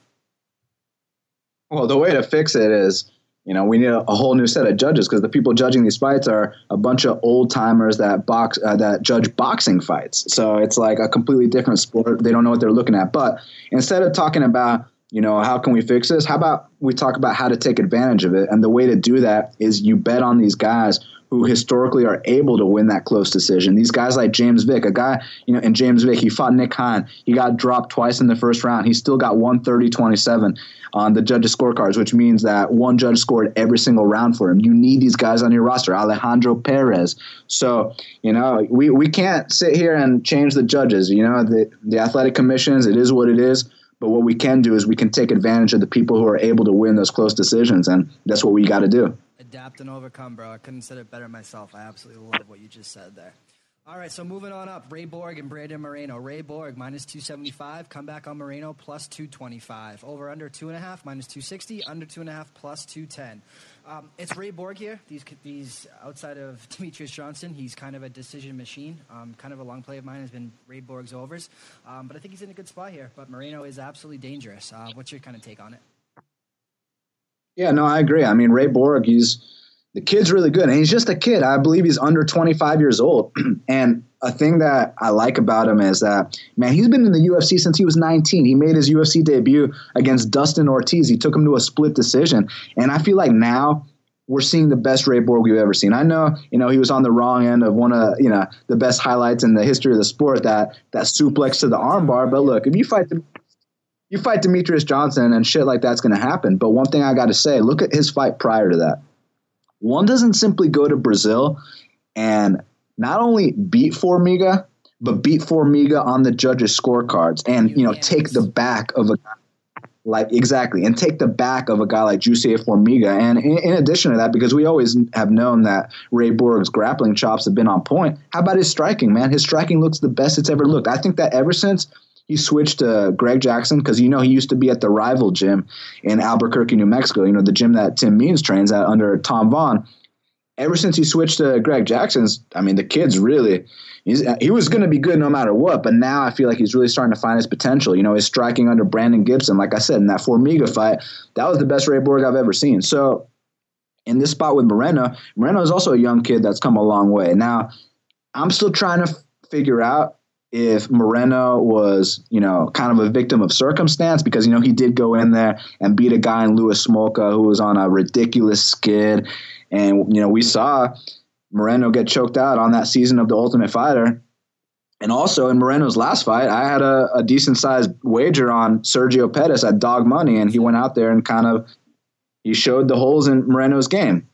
Well, the way to fix it is, you know, we need a, a whole new set of judges because the people judging these fights are a bunch of old timers that box uh, that judge boxing fights. So it's like a completely different sport. They don't know what they're looking at. But instead of talking about you know, how can we fix this? How about we talk about how to take advantage of it? And the way to do that is you bet on these guys who historically are able to win that close decision. These guys like James Vick, a guy, you know, and James Vick, he fought Nick Khan. He got dropped twice in the first round. He still got 130 27 on the judges' scorecards, which means that one judge scored every single round for him. You need these guys on your roster. Alejandro Perez. So, you know, we, we can't sit here and change the judges. You know, the, the athletic commissions, it is what it is. But what we can do is we can take advantage of the people who are able to win those close decisions, and that's what we got to do. Adapt and overcome, bro. I couldn't said it better myself. I absolutely love what you just said there. All right, so moving on up, Ray Borg and Brandon Moreno. Ray Borg minus 275, come back on Moreno plus 225. Over under 2.5 minus 260, under 2.5 plus 210. Um, it's Ray Borg here. These, these outside of Demetrious Johnson, he's kind of a decision machine. Um, kind of a long play of mine has been Ray Borg's overs, um, but I think he's in a good spot here. But Moreno is absolutely dangerous. Uh, what's your kind of take on it? Yeah, no, I agree. I mean, Ray Borg, he's the kid's really good, and he's just a kid. I believe he's under 25 years old. and a thing that I like about him is that man, he's been in the UFC since he was 19. He made his UFC debut against Dustin Ortiz. He took him to a split decision, and I feel like now we're seeing the best Ray Borg we've ever seen. I know, you know, he was on the wrong end of one of, you know, the best highlights in the history of the sport that that suplex to the armbar. But look, if you fight the you fight Demetrious Johnson and shit like that's going to happen. But one thing I got to say, look at his fight prior to that one doesn't simply go to Brazil and not only beat Formiga, but beat Formiga on the judges' scorecards and you know take the back of a like exactly and take the back of a guy like Jussier Formiga. And in, in, addition to that, because we always have known that Ray Borg's grappling chops have been on point, how about his striking, man? His striking looks the best it's ever looked. I think that ever since he switched to Greg Jackson, because you know he used to be at the rival gym in Albuquerque, New Mexico, you know, the gym that Tim Means trains at under Tom Vaughn. Ever since he switched to Greg Jackson's, I mean, the kid's really he was going to be good no matter what. But now I feel like he's really starting to find his potential. You know, his striking under Brandon Gibson, like I said in that Formiga fight, that was the best Ray Borg I've ever seen. So in this spot with Moreno, Moreno is also a young kid that's come a long way. Now I'm still trying to figure out if Moreno was, you know, kind of a victim of circumstance because, you know, he did go in there and beat a guy in Louis Smolka who was on a ridiculous skid. And, you know, we saw Moreno get choked out on that season of the Ultimate Fighter. And also in Moreno's last fight, I had a, a decent sized wager on Sergio Pettis at dog money, and he went out there and kind of he showed the holes in Moreno's game.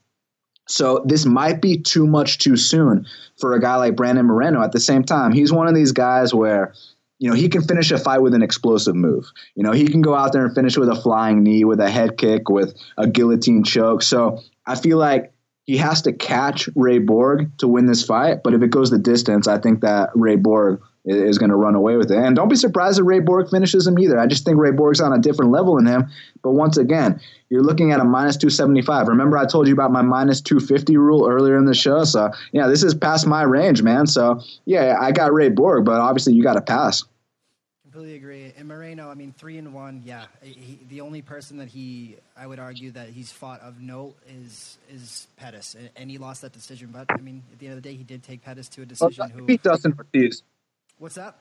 So this might be too much too soon for a guy like Brandon Moreno. At the same time, he's one of these guys where you know, he can finish a fight with an explosive move. You know, he can go out there and finish with a flying knee, with a head kick, with a guillotine choke. So I feel like he has to catch Ray Borg to win this fight. But if it goes the distance, I think that Ray Borg is going to run away with it. And don't be surprised if Ray Borg finishes him either. I just think Ray Borg's on a different level than him. But once again, you're looking at a minus 275. Remember, I told you about my minus 250 rule earlier in the show. So, yeah, this is past my range, man. So, yeah, I got Ray Borg, but obviously you got to pass. Completely agree. And Moreno, I mean, three and one. Yeah, he, the only person that he, I would argue that he's fought of note is is Pettis, and he lost that decision. But I mean, at the end of the day, he did take Pettis to a decision. Well, who beat Dustin Ortiz? What's that?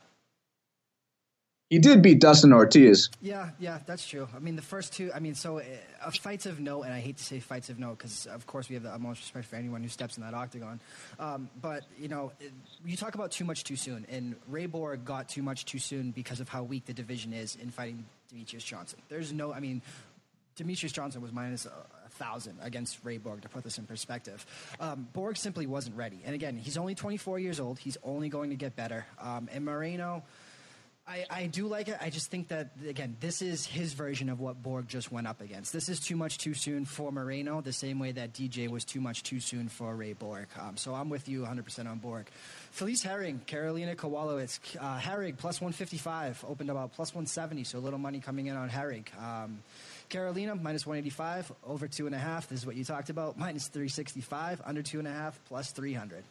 He did beat Dustin Ortiz. Yeah, yeah, that's true. I mean, the first two. I mean, so uh, fights of note, and I hate to say fights of note because, of course, we have the utmost respect for anyone who steps in that octagon. Um, but you know, it, you talk about too much too soon, and Ray Borg got too much too soon because of how weak the division is in fighting Demetrious Johnson. There's no. I mean, Demetrious Johnson was minus a, a thousand against Ray Borg to put this in perspective. Um, Borg simply wasn't ready, and again, he's only 24 years old. He's only going to get better. Um, and Moreno I, I do like it. I just think that again, this is his version of what Borg just went up against. This is too much too soon for Moreno, the same way that DJ was too much too soon for Ray Borg. Um, so I'm with you 100% on Borg. Felice Herrig, Karolina Kowalkiewicz, uh, plus 155, opened about plus 170, so a little money coming in on Herrig. Um, Karolina minus 185, over two and a half. This is what you talked about. Minus 365, under two and a half, plus 300.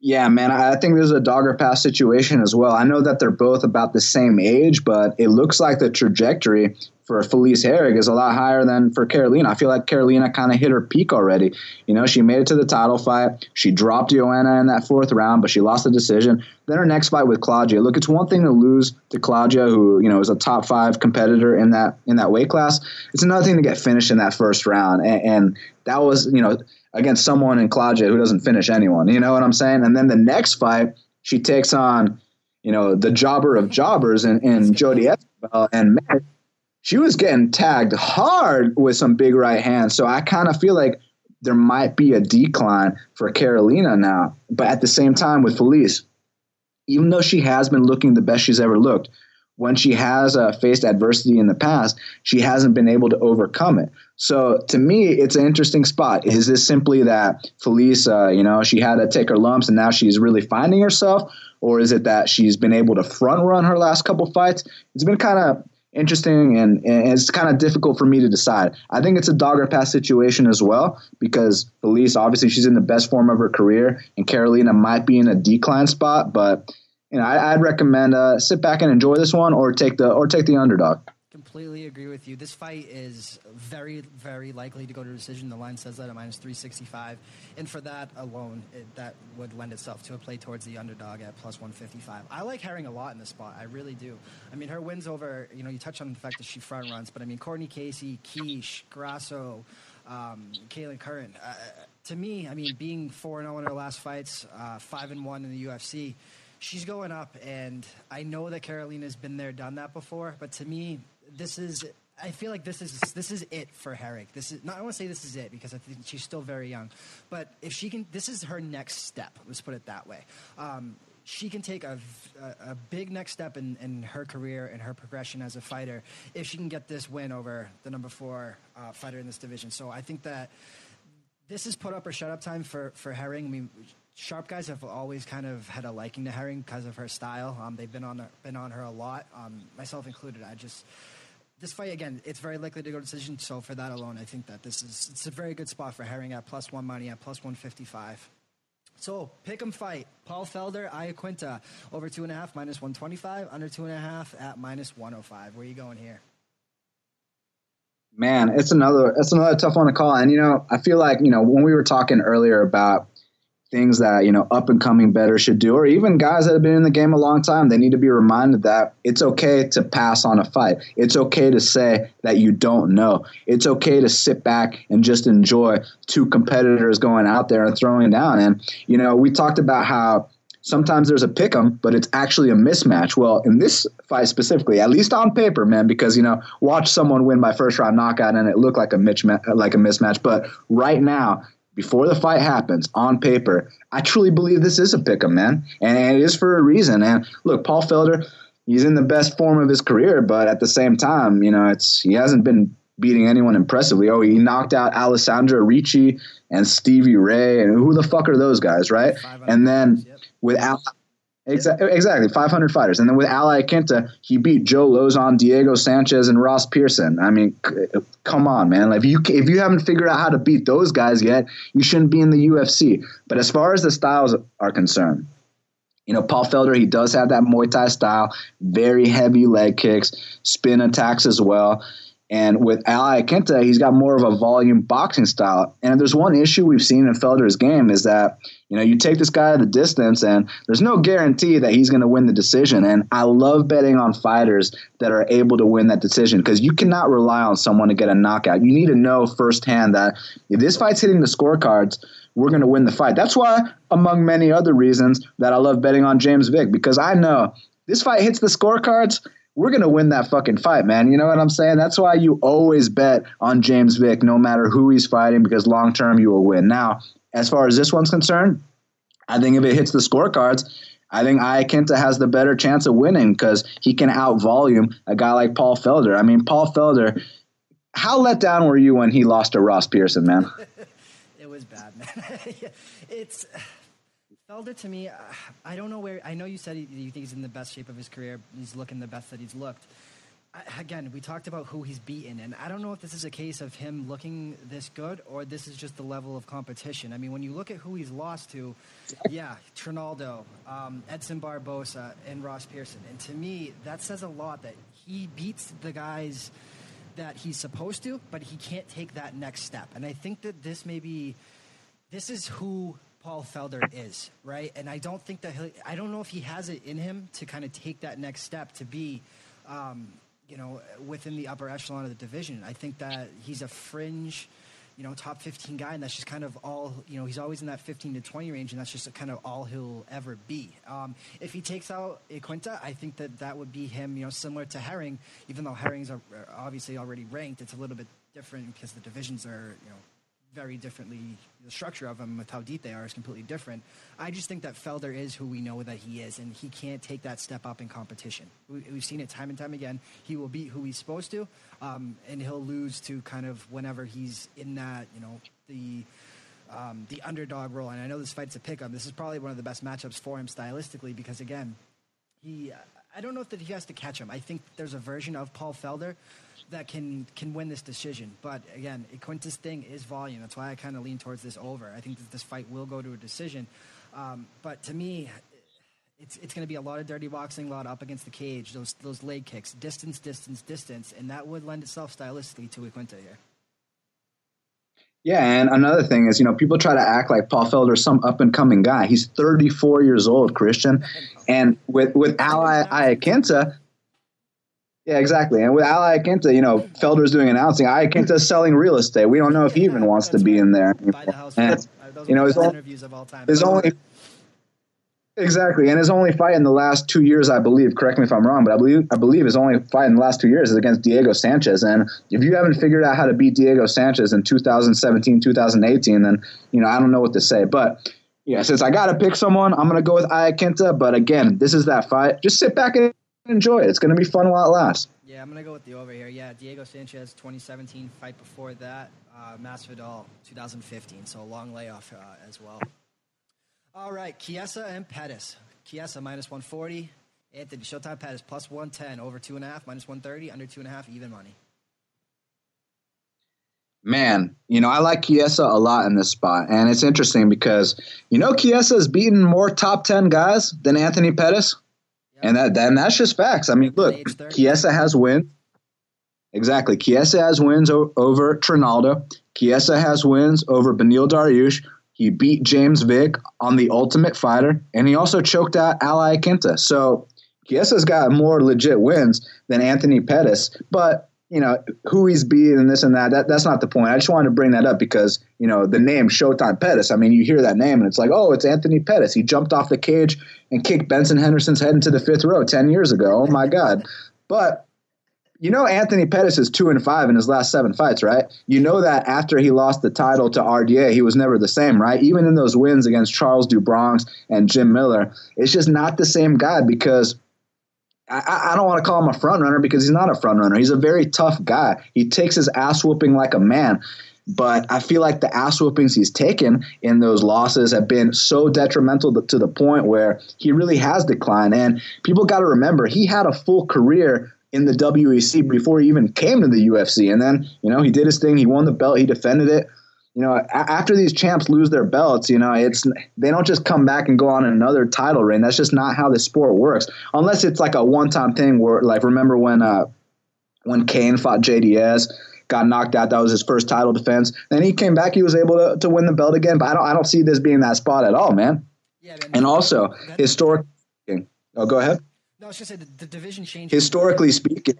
Yeah, man, I think there's a dogger pass situation as well. I know that they're both about the same age, but it looks like the trajectory for Felice Herrig is a lot higher than for Karolina. I feel like Karolina kind of hit her peak already. You know, she made it to the title fight. She dropped Joanna in that fourth round, but she lost the decision. Then her next fight with Claudia. Look, it's one thing to lose to Claudia, who you know is a top five competitor in that in that weight class. It's another thing to get finished in that first round, and, and that was you know against someone in Claudia who doesn't finish anyone. You know what I'm saying? And then the next fight, she takes on you know the jobber of jobbers and, and Jodie Esquibel, and man she was getting tagged hard with some big right hands. So I kind of feel like there might be a decline for Karolina now. But at the same time, with Felice, even though she has been looking the best she's ever looked, when she has uh, faced adversity in the past, she hasn't been able to overcome it. So to me, it's an interesting spot. Is this simply that Felice, uh, you know, she had to take her lumps and now she's really finding herself? Or is it that she's been able to front run her last couple fights? It's been kind of interesting and, and, it's kind of difficult for me to decide. I think it's a dog or pass situation as well because Felice, obviously, she's in the best form of her career, and Karolina might be in a decline spot. But you know, I, would recommend uh, sit back and enjoy this one, or take the or take the underdog completely agree with you. This fight is very, very likely to go to decision. The line says that at minus 365. And for that alone, it, that would lend itself to a play towards the underdog at plus 155. I like Herrig a lot in this spot. I really do. I mean, her wins over, you know, you touch on the fact that she front runs, but I mean, Courtney Casey, Kish, Grasso, um, Kailin Curran. Uh, to me, I mean, being 4 0 in her last fights, uh, 5 and 1 in the UFC she's going up, and I know that Karolina's been there, done that before. But to me, this is I feel like this is this is it for Herrig. This is not. I want to say this is it because I think she's still very young, but if she can, this is her next step. Let's put it that way. Um, she can take a, a, a, big next step in, in her career and her progression as a fighter if she can get this win over the number four uh, fighter in this division. So I think that this is put up or shut up time for, for Herrig. I mean, sharp guys have always kind of had a liking to Herrig because of her style. Um, they've been on her, been on her a lot, um, myself included. I just this fight again, it's very likely to go to decision. So for that alone, I think that this is it's a very good spot for Herrig at plus one money at plus one fifty five. So pick 'em fight. Paul Felder, Iaquinta, over two and a half, minus 125, under two and a half at minus 105. Where are you going here? Man, it's another it's another tough one to call. And you know, I feel like, you know, when we were talking earlier about things that you know up and coming better should do or even guys that have been in the game a long time they need to be reminded that it's okay to pass on a fight it's okay to say that you don't know it's okay to sit back and just enjoy two competitors going out there and throwing down and you know we talked about how sometimes there's a pick 'em, but it's actually a mismatch. Well, in this fight specifically, at least on paper, man, because you know, watch someone win by first round knockout and it looked like a mismatch, like a mismatch. But right now, before the fight happens on paper, I truly believe this is a pick 'em, man. And it is for a reason. And look, Paul Felder, he's in the best form of his career, but at the same time, you know, it's he hasn't been beating anyone impressively. Oh, he knocked out Alessandro Ricci and Stevie Ray, and who the fuck are those guys, right? And then yep. Exactly, exactly. 500 fighters. And then with Al Iaquinta, he beat Joe Lauzon, Diego Sanchez, and Ross Pearson. I mean, c- come on, man. Like, if you, if you haven't figured out how to beat those guys yet, you shouldn't be in the UFC. But as far as the styles are concerned, you know, Paul Felder, he does have that Muay Thai style, very heavy leg kicks, spin attacks as well. And with Ali Iaquinta, he's got more of a volume boxing style. And there's one issue we've seen in Felder's game is that, you know, you take this guy to the distance and there's no guarantee that he's going to win the decision. And I love betting on fighters that are able to win that decision because you cannot rely on someone to get a knockout. You need to know firsthand that if this fight's hitting the scorecards, we're going to win the fight. That's why, among many other reasons, that I love betting on James Vick because I know this fight hits the scorecards we're going to win that fucking fight, man. You know what I'm saying? That's why you always bet on James Vick, no matter who he's fighting, because long term you will win. Now, as far as this one's concerned, I think if it hits the scorecards, I think Iaquinta has the better chance of winning because he can out volume a guy like Paul Felder. I mean, Paul Felder, how let down were you when he lost to Ross Pearson, man? it was bad, man. it's Felder to me, uh, I don't know where. I know you said you think he's in the best shape of his career. He's looking the best that he's looked. I, again, we talked about who he's beaten, and I don't know if this is a case of him looking this good or this is just the level of competition. I mean, when you look at who he's lost to, yeah, Trinaldo, um, Edson Barbosa, and Ross Pearson, and to me, that says a lot that he beats the guys that he's supposed to, but he can't take that next step. And I think that this may be, this is who Paul Felder is, right? And I don't think that he, I don't know if he has it in him to kind of take that next step to be, um, you know, within the upper echelon of the division. I think that he's a fringe, you know, top 15 guy, and that's just kind of all, you know, he's always in that 15 to 20 range, and that's just kind of all he'll ever be. Um, if he takes out Iaquinta, I think that that would be him, you know, similar to Herrig, even though Herrig's are obviously already ranked, it's a little bit different because the divisions are, you know, very differently. The structure of them, with how deep they are, is completely different. I just think that Felder is who we know that he is, and he can't take that step up in competition. We, have seen it time and time again. He will beat who he's supposed to, um, and he'll lose to kind of whenever he's in that, you know, the. Um, the underdog role, and I know this fight's a pick 'em. This is probably one of the best matchups for him stylistically because, again, he. I don't know if that he has to catch him. I think there's a version of Paul Felder that can can win this decision. But again, Quintus thing is volume. That's why I kind of lean towards this over. I think that this fight will go to a decision. Um, but to me, it's it's going to be a lot of dirty boxing, a lot up against the cage, those those leg kicks, distance, distance, distance, and that would lend itself stylistically to Iaquinta here. Yeah, and another thing is, you know, people try to act like Paul Felder is some up and coming guy. He's 34 years old, Christian, and with with Al Iaquinta, yeah, exactly. And with Al Iaquinta, you know, Felder's doing announcing. Iaquinta's selling real estate. We don't know if he even wants to be in there. And, you know, his only, his only Exactly, and his only fight in the last two years, I believe. Correct me if I'm wrong, but I believe I believe his only fight in the last two years is against Diego Sanchez. And if you haven't figured out how to beat Diego Sanchez in 2017, 2018, then you know I don't know what to say. But yeah, since I got to pick someone, I'm going to go with Iaquinta. But again, this is that fight. Just sit back and enjoy it. It's going to be fun while it lasts. Yeah, I'm going to go with the over here. Yeah, Diego Sanchez, 2017 fight before that. Uh, Masvidal, 2015. So a long layoff uh, as well. All right, Chiesa and Pettis. Chiesa minus 140. Anthony Showtime Pettis plus 110. Over two and a half, minus 130. Under two and a half, even money man, you know, I like Chiesa a lot in this spot. And it's interesting because, you know, Chiesa has beaten more top 10 guys than Anthony Pettis. And that then that's just facts. I mean, look, Chiesa has wins. Exactly. Chiesa has wins o- over Trinaldo. Chiesa has wins over Beneil Dariush. He beat James Vick on the Ultimate Fighter, and he also choked out Al Iaquinta. So Chiesa's got more legit wins than Anthony Pettis. But you know who he's beating and this and that. That that's not the point. I just wanted to bring that up because you know the name Showtime Pettis. I mean, you hear that name and it's like, oh, it's Anthony Pettis. He jumped off the cage and kicked Benson Henderson's head into the fifth row ten years ago. Oh my God! But you know Anthony Pettis is two and five in his last seven fights, right? You know that after he lost the title to RDA, he was never the same, right? Even in those wins against Charles do Bronx and Jim Miller, it's just not the same guy because I, I, don't want to call him a front runner because he's not a front runner. He's a very tough guy. He takes his ass whooping like a man. But I feel like the ass whoopings he's taken in those losses have been so detrimental to, the point where he really has declined. And people got to remember, he had a full career in the WEC before he even came to the UFC. And then, you know, he did his thing. He won the belt. He defended it you know, after these champs lose their belts, you know, it's they don't just come back and go on another title reign. That's just not how the sport works. Unless it's like a one-time thing where, like, remember when uh, when Cain fought JDS, got knocked out. That was his first title defense. Then he came back. He was able to, to win the belt again. But I don't I don't see this being that spot at all, man. Yeah, man, and also historically, oh, go ahead. No, I was just say the, the division changed. Historically speaking,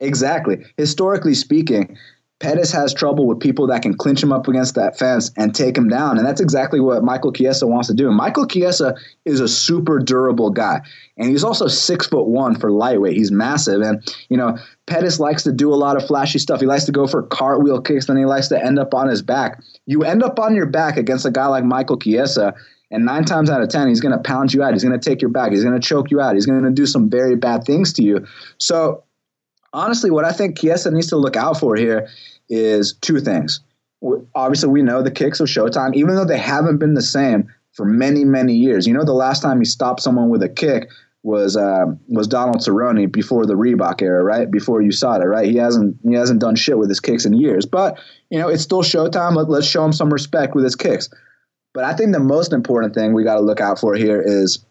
exactly. Historically speaking, Pettis has trouble with people that can clinch him up against that fence and take him down. And that's exactly what Michael Chiesa wants to do. And Michael Chiesa is a super durable guy. And he's also six foot one for lightweight. He's massive. And, you know, Pettis likes to do a lot of flashy stuff. He likes to go for cartwheel kicks, then he likes to end up on his back. You end up on your back against a guy like Michael Chiesa, and nine times out of ten, he's going to pound you out. He's going to take your back. He's going to choke you out. He's going to do some very bad things to you. So honestly, what I think Chiesa needs to look out for here is two things. Obviously, we know the kicks of Showtime, even though they haven't been the same for many, many years. You know, the last time he stopped someone with a kick was uh, was Donald Cerrone before the Reebok era, right? Before USADA, right? He hasn't he hasn't done shit with his kicks in years, but you know, it's still Showtime. Let, let's show him some respect with his kicks. But I think the most important thing we got to look out for here is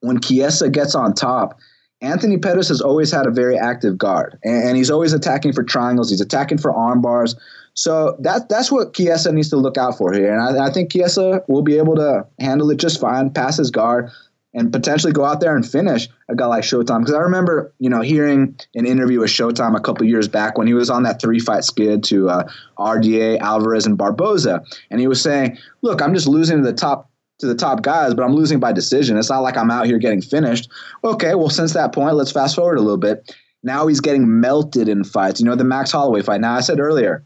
when Chiesa gets on top Anthony Pettis has always had a very active guard, and, he's always attacking for triangles. He's attacking for arm bars. So that that's what Chiesa needs to look out for here, and I, I think Chiesa will be able to handle it just fine, pass his guard, and potentially go out there and finish a guy like Showtime. Because I remember, you know, hearing an interview with Showtime a couple years back when he was on that three fight skid to uh, RDA, Alvarez, and Barboza, and he was saying, "Look, I'm just losing to the top to the top guys, but I'm losing by decision. It's not like I'm out here getting finished. Okay, well, since that point, let's fast forward a little bit. Now he's getting melted in fights. You know, the Max Holloway fight. Now, I said earlier,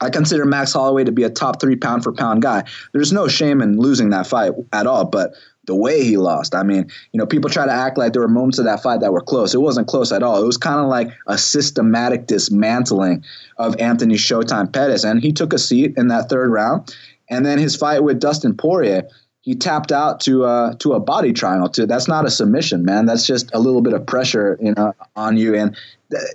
I consider Max Holloway to be a top three pound for pound guy. There's no shame in losing that fight at all, but the way he lost, I mean, you know, people try to act like there were moments of that fight that were close. It wasn't close at all. It was kind of like a systematic dismantling of Anthony Showtime Pettis, and he took a seat in that third round. And then his fight with Dustin Poirier, he tapped out to uh, to a body triangle. To that's not a submission, man. That's just a little bit of pressure, you know, on you. And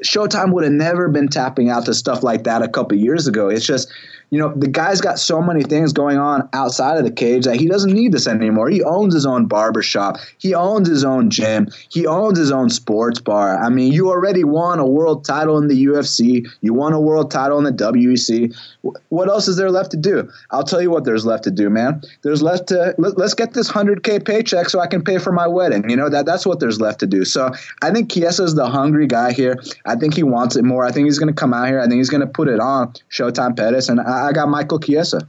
Showtime would have never been tapping out to stuff like that a couple years ago. It's just you know, the guy's got so many things going on outside of the cage that he doesn't need this anymore. He owns his own barbershop. He owns his own gym. He owns his own sports bar. I mean, you already won a world title in the UFC. You won a world title in the WEC. What else is there left to do? I'll tell you what there's left to do, man. There's left to let, us get this 100k paycheck so I can pay for my wedding. You know, that that's what there's left to do. So, I think is the hungry guy here. I think he wants it more. I think he's going to come out here. I think he's going to put it on Showtime Pettis and I, I got Michael Chiesa.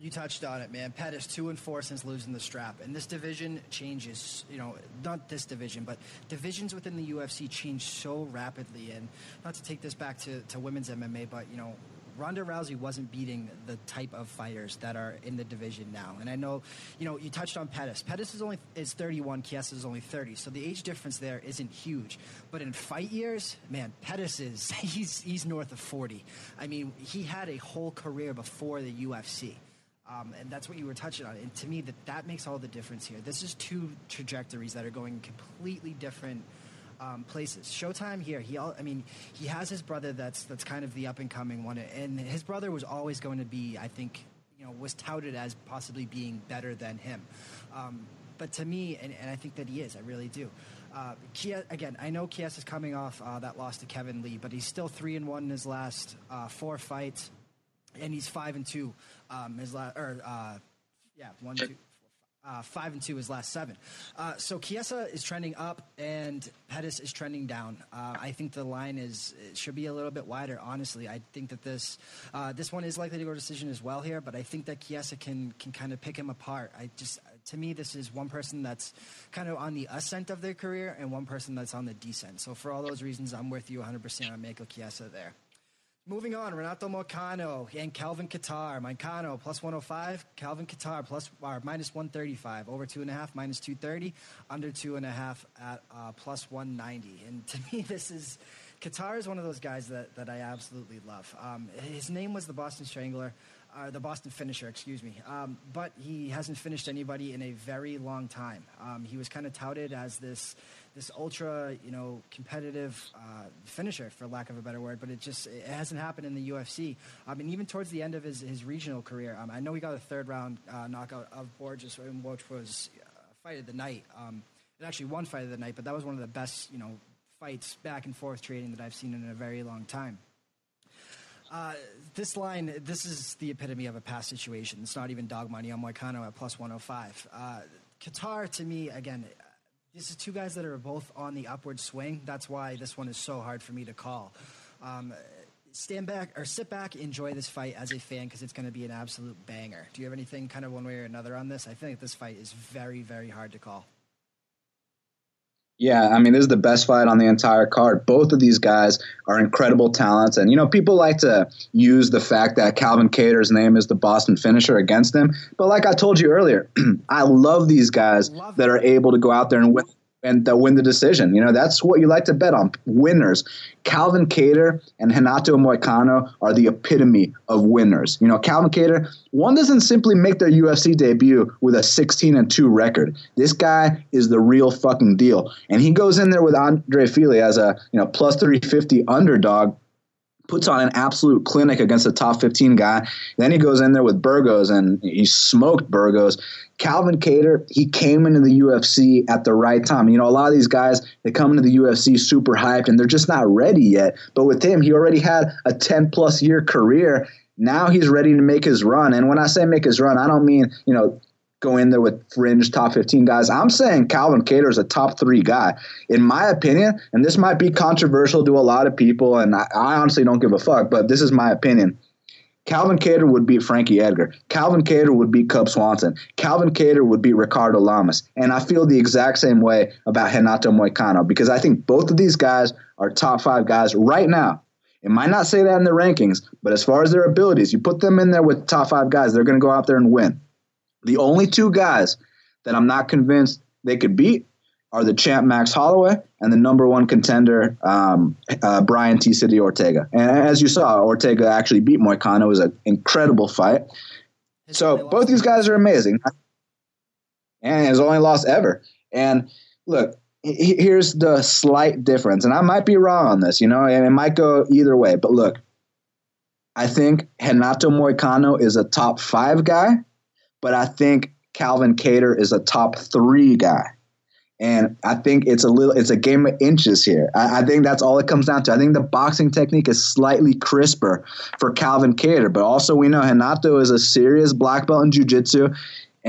You touched on it, man. Pettis two and four since losing the strap, and this division changes. You know, not this division, but divisions within the UFC change so rapidly. And not to take this back to, to women's MMA, but you know, Ronda Rousey wasn't beating the type of fighters that are in the division now. And I know, you know, you touched on Pettis. Pettis is only is 31. Chiesa is only 30. So the age difference there isn't huge. But in fight years, man, Pettis is he's he's north of 40. I mean, he had a whole career before the UFC. Um, and that's what you were touching on. And to me, that that makes all the difference here. This is two trajectories that are going completely different um, places. Showtime here. He, all, I mean, he has his brother that's that's kind of the up and coming one, and his brother was always going to be, I think, you know, was touted as possibly being better than him. Um, but to me, and, and, I think that he is, I really do. Uh, again, I know Chiesa is coming off uh, that loss to Kevin Lee, but he's still three and one in his last uh, four fights, and he's five and two. Um, his last, or uh, yeah, one, two, uh, five and two his last seven. Uh, so Chiesa is trending up and Pettis is trending down. Uh, I think the line is should be a little bit wider. Honestly, I think that this uh, this one is likely to go decision as well here, but I think that Chiesa can can kind of pick him apart. I just to me this is one person that's kind of on the ascent of their career and one person that's on the descent. So for all those reasons, I'm with you 100% on Michael Chiesa there. Moving on, Renato Moicano and Calvin Kattar. Moicano plus 105, Calvin Kattar plus or minus 135, over two and a half, minus 230, under two and a half at uh, plus 190. And to me, this is Kattar is one of those guys that, that I absolutely love. Um, his name was the Boston Strangler uh, the Boston finisher, excuse me. Um, but he hasn't finished anybody in a very long time. Um, he was kind of touted as this this ultra, you know, competitive uh, finisher, for lack of a better word. But it just it hasn't happened in the UFC. I mean, even towards the end of his, his regional career, um, I know he got a third round uh, knockout of Borges, which was uh, fight of the night. Um, it actually won fight of the night, but that was one of the best, you know, fights back and forth trading that I've seen in a very long time. Uh, this line, this is the epitome of a past situation. It's not even dog money on Moicano at plus 105. Uh, Kattar, to me, again, this is two guys that are both on the upward swing. That's why this one is so hard for me to call. Um, stand back or sit back, enjoy this fight as a fan because it's going to be an absolute banger. Do you have anything kind of one way or another on this? I think this fight is very, very hard to call. Yeah, I mean, this is the best fight on the entire card. Both of these guys are incredible talents. And, you know, people like to use the fact that Calvin Kattar's name is the Boston finisher against him. But like I told you earlier, I love these guys love that are able to go out there and win and that win the decision. You know, that's what you like to bet on. Winners. Calvin Kattar and Renato Moicano are the epitome of winners. You know, Calvin Kattar, one doesn't simply make their UFC debut with a 16 and 2 record. This guy is the real fucking deal. And he goes in there with Andre Fili as a, you know, plus 350 underdog puts on an absolute clinic against a top 15 guy. Then he goes in there with Burgos and he smoked Burgos. Calvin Kattar, he came into the UFC at the right time. You know, a lot of these guys, they come into the UFC super hyped and they're just not ready yet. But with him, he already had a 10 plus year career. Now he's ready to make his run. And when I say make his run, I don't mean, you know, go in there with fringe top 15 guys. I'm saying Calvin Kattar is a top three guy. In my opinion, and this might be controversial to a lot of people, and I, I honestly don't give a fuck, but this is my opinion. Calvin Kattar would beat Frankie Edgar. Calvin Kattar would beat Cub Swanson. Calvin Kattar would beat Ricardo Lamas. And I feel the exact same way about Renato Moicano because I think both of these guys are top five guys right now. It might not say that in the rankings, but as far as their abilities, you put them in there with top five guys, they're going to go out there and win. The only two guys that I'm not convinced they could beat are the champ Max Holloway and the number one contender um, uh, Brian T. City Ortega. And as you saw, Ortega actually beat Moicano. It was an incredible fight. His so both these guys are amazing, and his only loss ever. And look, here's the slight difference, and I might be wrong on this, you know, and it might go either way. But look, I think Henato Moicano is a top five guy but I think Calvin Kattar is a top three guy. And I think it's a little, it's a game of inches here. I, I, think that's all it comes down to. I think the boxing technique is slightly crisper for Calvin Kattar, but also we know Renato is a serious black belt in jiu-jitsu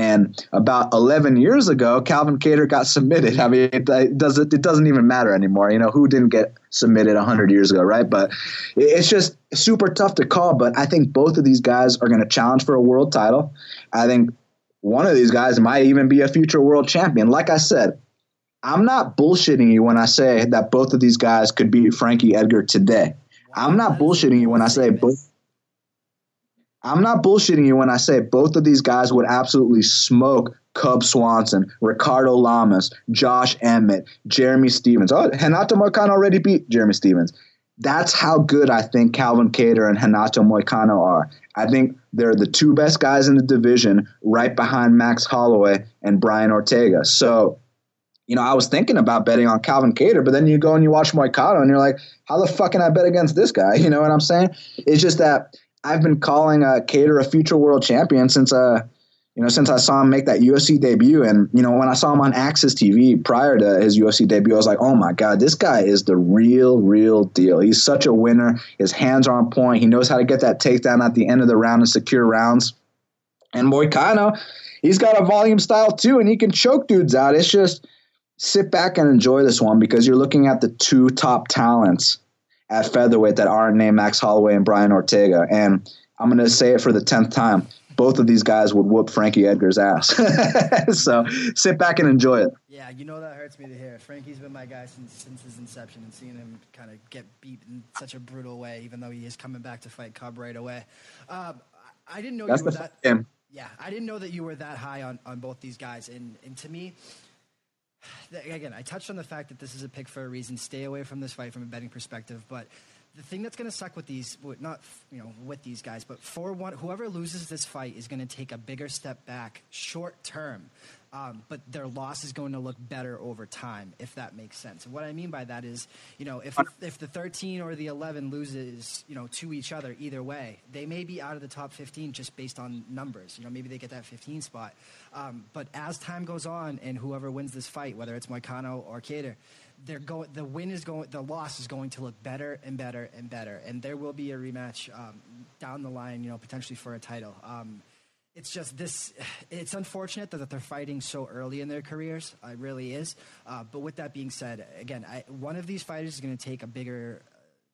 And about 11 years ago, Calvin Kattar got submitted. I mean, it, it, doesn't it doesn't even matter anymore. You know who didn't get submitted 100 years ago, right? But it's just super tough to call. But I think both of these guys are going to challenge for a world title. I think one of these guys might even be a future world champion. Like I said, I'm not bullshitting you when I say that both of these guys could beat Frankie Edgar today. I'm not bullshitting you when I say both I'm not bullshitting you when I say both of these guys would absolutely smoke Cub Swanson, Ricardo Lamas, Josh Emmett, Jeremy Stephens. Oh, Renato Moicano already beat Jeremy Stephens. That's how good I think Calvin Kattar and Renato Moicano are. I think they're the two best guys in the division, right behind Max Holloway and Brian Ortega. So, you know, I was thinking about betting on Calvin Kattar, but then you go and you watch Moicano and you're like, how the fuck can I bet against this guy? You know what I'm saying? It's just that I've been calling uh, Kattar a future world champion since uh you know since I saw him make that UFC debut, and you know when I saw him on AXS TV prior to his UFC debut, I was like, oh my god, this guy is the real real deal. He's such a winner. His hands are on point. He knows how to get that takedown at the end of the round and secure rounds. And Moicano, he's got a volume style too, and he can choke dudes out. It's just sit back and enjoy this one because you're looking at the two top talents at featherweight that aren't named Max Holloway and Brian Ortega. And I'm going to say it for the 10th time. Both of these guys would whoop Frankie Edgar's ass. so sit back and enjoy it. Yeah, you know that hurts me to hear. Frankie's been my guy since since his inception, and seeing him kind of get beat in such a brutal way, even though he is coming back to fight Cub right away. Um, I didn't know That's you were that. Game. Yeah, I didn't know that you were that high on, on both these guys, and and to me, again, I touched on the fact that this is a pick for a reason. Stay away from this fight from a betting perspective. But the thing that's going to suck with these, not you know with these guys, but for one, whoever loses this fight is going to take a bigger step back short term um, but their loss is going to look better over time, if that makes sense. And what I mean by that is, you know, if if the 13 or the 11 loses, you know, to each other either way, they may be out of the top 15 just based on numbers. You know, maybe they get that 15 spot. Um, but as time goes on, and whoever wins this fight, whether it's Moicano or Kattar, they're going. The win is going. The loss is going to look better and better and better, and there will be a rematch um, down the line. You know, potentially for a title. Um, it's just this it's unfortunate that they're fighting so early in their careers it really is uh, but with that being said again I, one of these fighters is going to take a bigger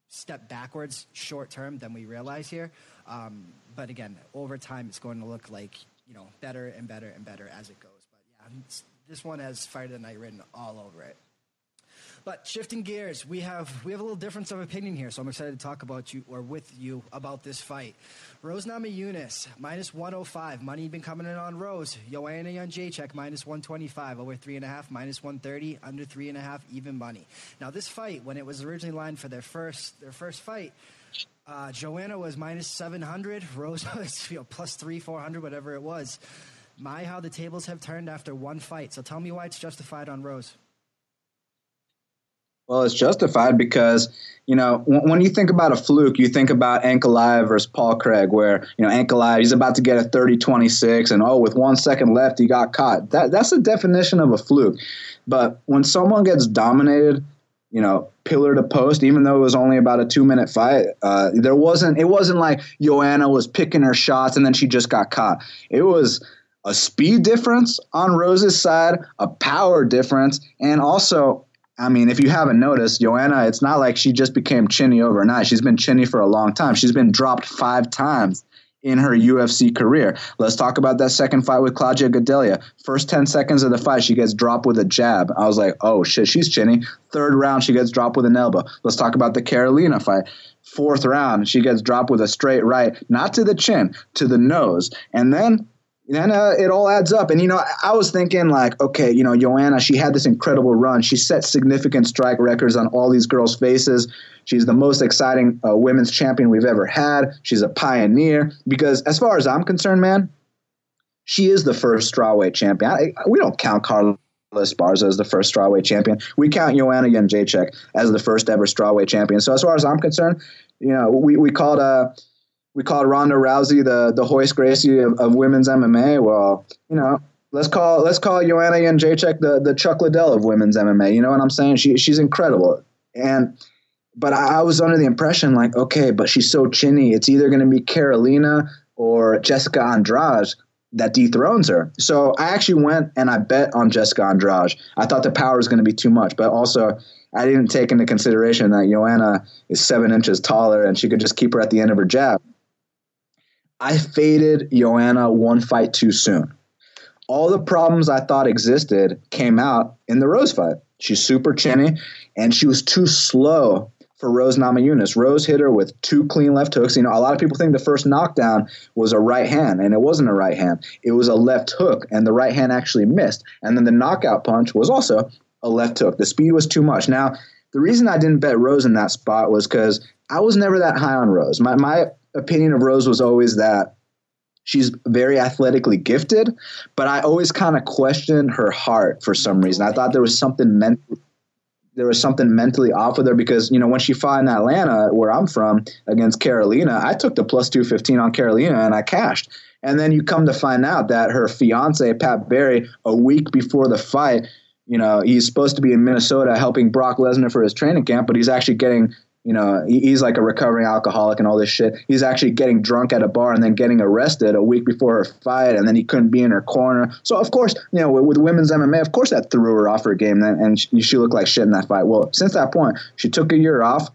step backwards short term than we realize here um, but again over time it's going to look like you know better and better and better as it goes but yeah this one has fight of the night written all over it but shifting gears, we have we have a little difference of opinion here, so I'm excited to talk about you or with you about this fight. Rose Namajunas, minus 105. Money been coming in on Rose. Joanna Jędrzejczyk, minus 125. Over 3.5, minus 130. Under 3.5, even money. Now, this fight, when it was originally lined for their first, their first fight, uh, Joanna was minus 700. Rose was you know, plus 3, 400, whatever it was. My, how the tables have turned after one fight. So tell me why it's justified on Rose. Well, it's justified because you know when you think about a fluke, you think about Ankalaev versus Paul Craig, where you know Ankalaev he's about to get a 30-26, and oh, with one second left, he got caught. That that's the definition of a fluke. But when someone gets dominated, you know, pillar to post, even though it was only about a two minute fight, uh, there wasn't. It wasn't like Joanna was picking her shots and then she just got caught. It was a speed difference on Rose's side, a power difference, and also I mean, if you haven't noticed, Joanna, it's not like she just became chinny overnight. She's been chinny for a long time. She's been dropped five times in her UFC career. Let's talk about that second fight with Claudia Gadelha. First 10 seconds of the fight, she gets dropped with a jab. I was like, oh shit, she's chinny. Third round, she gets dropped with an elbow. Let's talk about the Karolina fight. Fourth round, she gets dropped with a straight right, not to the chin, to the nose. And then then uh, it all adds up. And, you know, I was thinking, like, okay, you know, Joanna, she had this incredible run. She set significant strike records on all these girls' faces. She's the most exciting uh, women's champion we've ever had. She's a pioneer. Because, as far as I'm concerned, man, she is the first strawweight champion. I, we don't count Carla Esparza as the first strawweight champion. We count Joanna Jędrzejczyk as the first ever strawweight champion. So, as far as I'm concerned, you know, we, we called. Uh, we called Ronda Rousey the the Royce Gracie of, of women's MMA. Well, you know, let's call let's call Joanna Jędrzejczyk the the Chuck Liddell of women's MMA. You know what I'm saying? She she's incredible. And but I, I was under the impression like, okay, but she's so chinny. It's either going to be Karolina or Jessica Andrade. that dethrones her. So I actually went and I bet on Jessica Andrade. I thought the power was going to be too much, but also I didn't take into consideration that Joanna is seven inches taller and she could just keep her at the end of her jab. I faded Joanna one fight too soon. All the problems I thought existed came out in the Rose fight. She's super chinny and she was too slow for Rose Namajunas. Rose hit her with two clean left hooks. You know, a lot of people think the first knockdown was a right hand, and it wasn't a right hand. It was a left hook, and the right hand actually missed. And then the knockout punch was also a left hook. The speed was too much. Now, the reason I didn't bet Rose in that spot was because I was never that high on Rose. My my opinion of Rose was always that she's very athletically gifted, but I always kind of questioned her heart for some reason. I thought there was something there was something mentally off with her because you know when she fought in Atlanta, where I'm from, against Karolina, I took the plus two fifteen on Karolina and I cashed. And then you come to find out that her fiance Pat Barry, a week before the fight, you know he's supposed to be in Minnesota helping Brock Lesnar for his training camp, but he's actually getting you know, he's like a recovering alcoholic and all this shit. He's actually getting drunk at a bar and then getting arrested a week before her fight, and then he couldn't be in her corner. So of course, you know, with, with women's MMA, of course that threw her off her game, and, and she, she looked like shit in that fight. Well, since that point, she took a year off.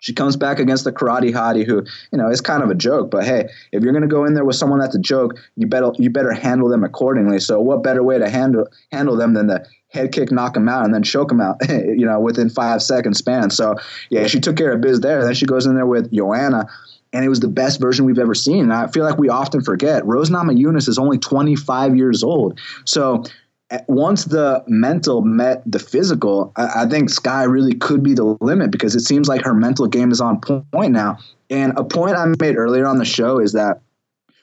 She comes back against the karate hottie, who you know is kind of a joke. But hey, if you're going to go in there with someone that's a joke, you better you better handle them accordingly. So what better way to handle handle them than to head kick, knock him out, and then choke him out, you know, within five seconds span. So yeah, she took care of biz there. Then she goes in there with Joanna, and it was the best version we've ever seen. And I feel like we often forget Rose Namajunas is only 25 years old. So once the mental met the physical, I, I think Sky really could be the limit because it seems like her mental game is on point now. And a point I made earlier on the show is that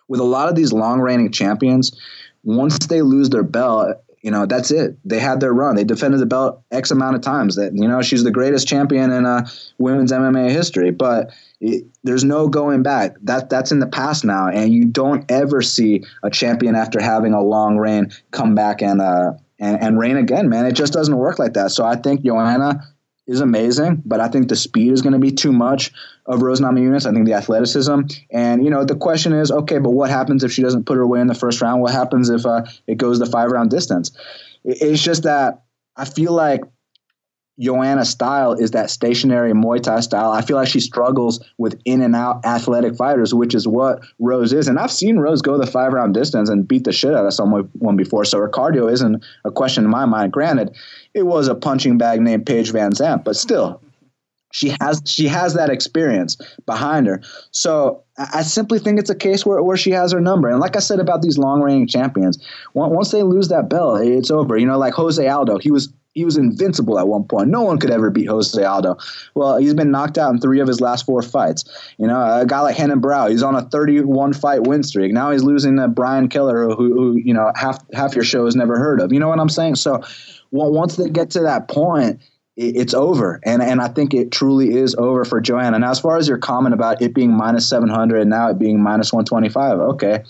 with a lot of these long reigning champions, once they lose their belt, you know that's it. They had their run. They defended the belt x amount of times that you know she's the greatest champion in uh, women's mma history. But it, there's no going back. That that's in the past now. And you don't ever see a champion after having a long reign come back and uh and, and reign again man. It just doesn't work like that. So i think joanna is amazing, but I think the speed is going to be too much of Rose Namajunas. I think the athleticism, and you know, the question is, okay, but what happens if she doesn't put her away in the first round? What happens if uh, it goes the five round distance? It's just that I feel like Joanna's style is that stationary Muay Thai style. I feel like she struggles with in and out athletic fighters, which is what Rose is. And I've seen Rose go the five round distance and beat the shit out of someone before. So her cardio isn't a question in my mind. Granted, it was a punching bag named Paige VanZant, but still, she has she has that experience behind her. So I simply think it's a case where, where she has her number. And like I said about these long reigning champions, once they lose that belt, it's over. You know, like Jose Aldo, he was he was invincible at one point. No one could ever beat Jose Aldo. Well, he's been knocked out in three of his last four fights. You know, a guy like Renan Barão, he's on a 31 fight win streak. Now he's losing to Brian Kelleher, who, who you know half half your show has never heard of. You know what I'm saying? So, well, once they get to that point, it's over. And and I think it truly is over for Joanna. Now, as far as your comment about it being minus 700 and now it being minus 125, okay.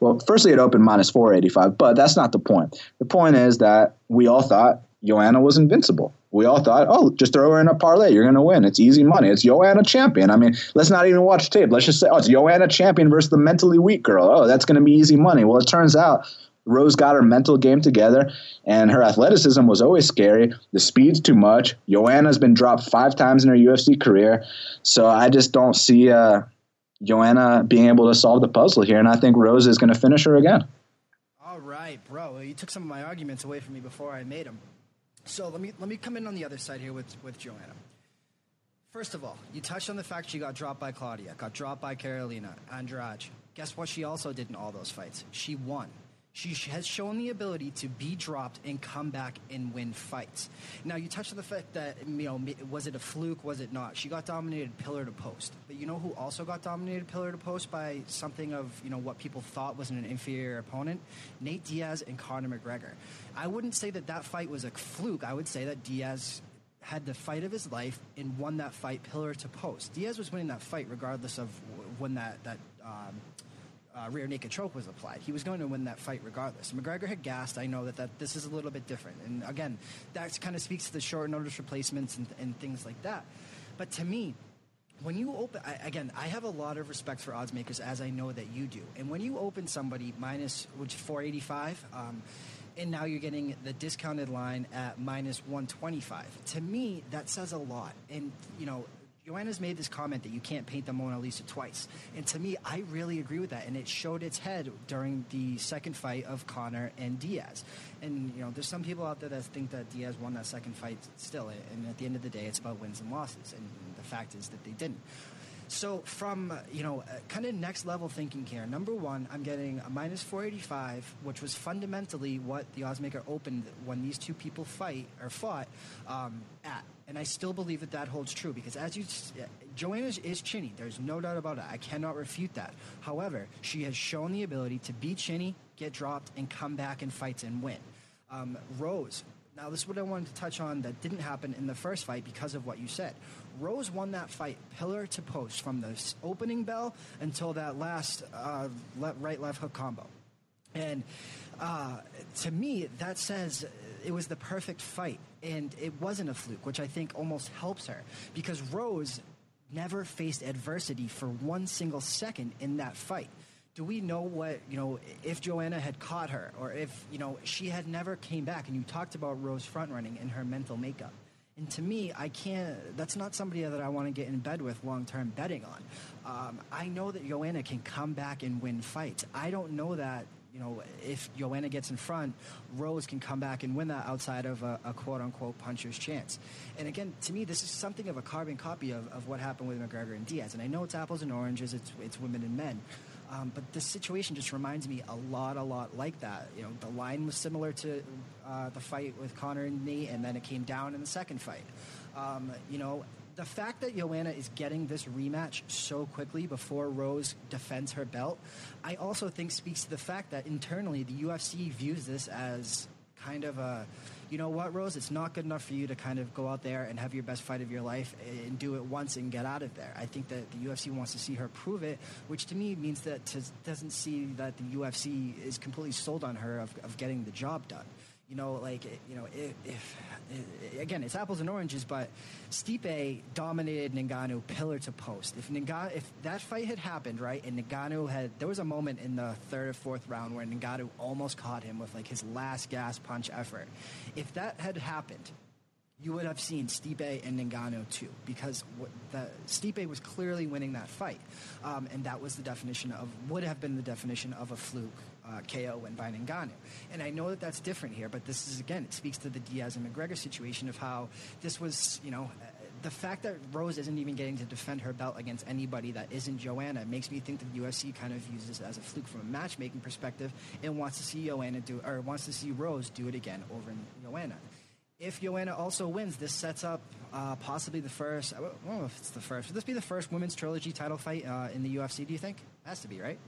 Well, firstly, it opened minus 485, but that's not the point. The point is that we all thought Joanna was invincible. We all thought, oh, just throw her in a parlay. You're going to win. It's easy money. It's Joanna champion. I mean, let's not even watch tape. Let's just say, oh, it's Joanna champion versus the mentally weak girl. Oh, that's going to be easy money. Well, it turns out Rose got her mental game together, and her athleticism was always scary. The speed's too much. Joanna's been dropped five times in her UFC career. So I just don't see uh, Joanna being able to solve the puzzle here. And I think Rose is going to finish her again. All right, bro. You took some of my arguments away from me before I made them. So let me let me come in on the other side here with with Joanna. First of all, you touched on the fact she got dropped by Claudia, got dropped by Karolina, Andrade. Guess what she also did in all those fights? She won. She has shown the ability to be dropped and come back and win fights. Now, you touched on the fact that, you know, was it a fluke? Was it not? She got dominated pillar to post. But you know who also got dominated pillar to post by something of, you know, what people thought was an inferior opponent? Nate Diaz and Conor McGregor. I wouldn't say that that fight was a fluke. I would say that Diaz had the fight of his life and won that fight pillar to post. Diaz was winning that fight regardless of when that, that um, uh, rear naked choke was applied. He was going to win that fight regardless. McGregor had gassed. I know that, that this is a little bit different. And again, that kind of speaks to the short notice replacements and, and things like that. But to me, when you open I, again i have a lot of respect for odds makers as i know that you do and when you open somebody minus which 485 um, and now you're getting the discounted line at minus 125 to me that says a lot and you know Joanna's made this comment that you can't paint the Mona Lisa twice. And to me, I really agree with that. And it showed its head during the second fight of Conor and Diaz. And, you know, there's some people out there that think that Diaz won that second fight still. And at the end of the day, it's about wins and losses. And the fact is that they didn't. So from you know kind of next level thinking here. Number one, I'm getting a minus 485, which was fundamentally what the oddsmaker opened when these two people fight or fought um, at, and I still believe that that holds true because as you, Joanna is chinny. There's no doubt about it. I cannot refute that. However, she has shown the ability to be chinny, get dropped, and come back in fights and win. Um, Rose now, this is what I wanted to touch on that didn't happen in the first fight because of what you said. Rose won that fight pillar to post from the opening bell until that last uh, right left hook combo. And uh, to me, that says it was the perfect fight. And it wasn't a fluke, which I think almost helps her because Rose never faced adversity for one single second in that fight. Do we know what you know if Joanna had caught her or if you know she had never came back and you talked about Rose front running and her mental makeup. And to me I can't that's not somebody that I want to get in bed with long term betting on. Um, I know that Joanna can come back and win fights. I don't know that you know, if Joanna gets in front, Rose can come back and win that outside of a, a, quote unquote puncher's chance. And again, to me, this is something of a carbon copy of, of what happened with McGregor and Diaz. And I know it's apples and oranges, it's, it's women and men. Um, but this situation just reminds me a lot, a lot like that. You know, the line was similar to uh, the fight with Conor and Nate, and then it came down in the second fight. Um, you know, the fact that Joanna is getting this rematch so quickly before Rose defends her belt, I also think speaks to the fact that internally the UFC views this as kind of a you know what, Rose, it's not good enough for you to kind of go out there and have your best fight of your life and do it once and get out of there. I think that the UFC wants to see her prove it, which to me means that to, doesn't see that the UFC is completely sold on her of, of getting the job done you know, like you know, if, if, again, it's apples and oranges, but Stipe dominated Ngannou pillar to post. If Ngannou, if that fight had happened, right, and Ngannou had, there was a moment in the third or fourth round where Ngannou almost caught him with like his last gas punch effort. If that had happened, you would have seen Stipe and Ngannou too, because the, Stipe was clearly winning that fight, um, and that was the definition of would have been the definition of a fluke uh, KO and by Ngannou. And I know that that's different here, but this is again it speaks to the Diaz and McGregor situation of how this was, you know. The fact that Rose isn't even getting to defend her belt against anybody that isn't Joanna makes me think that the UFC kind of uses it as a fluke from a matchmaking perspective and wants to see Joanna do or wants to see Rose do it again over Joanna if Joanna also wins, this sets up uh, possibly the first. I don't know if it's the first. Would this be the first women's trilogy title fight uh, in the UFC? Do you think? Has to be, right?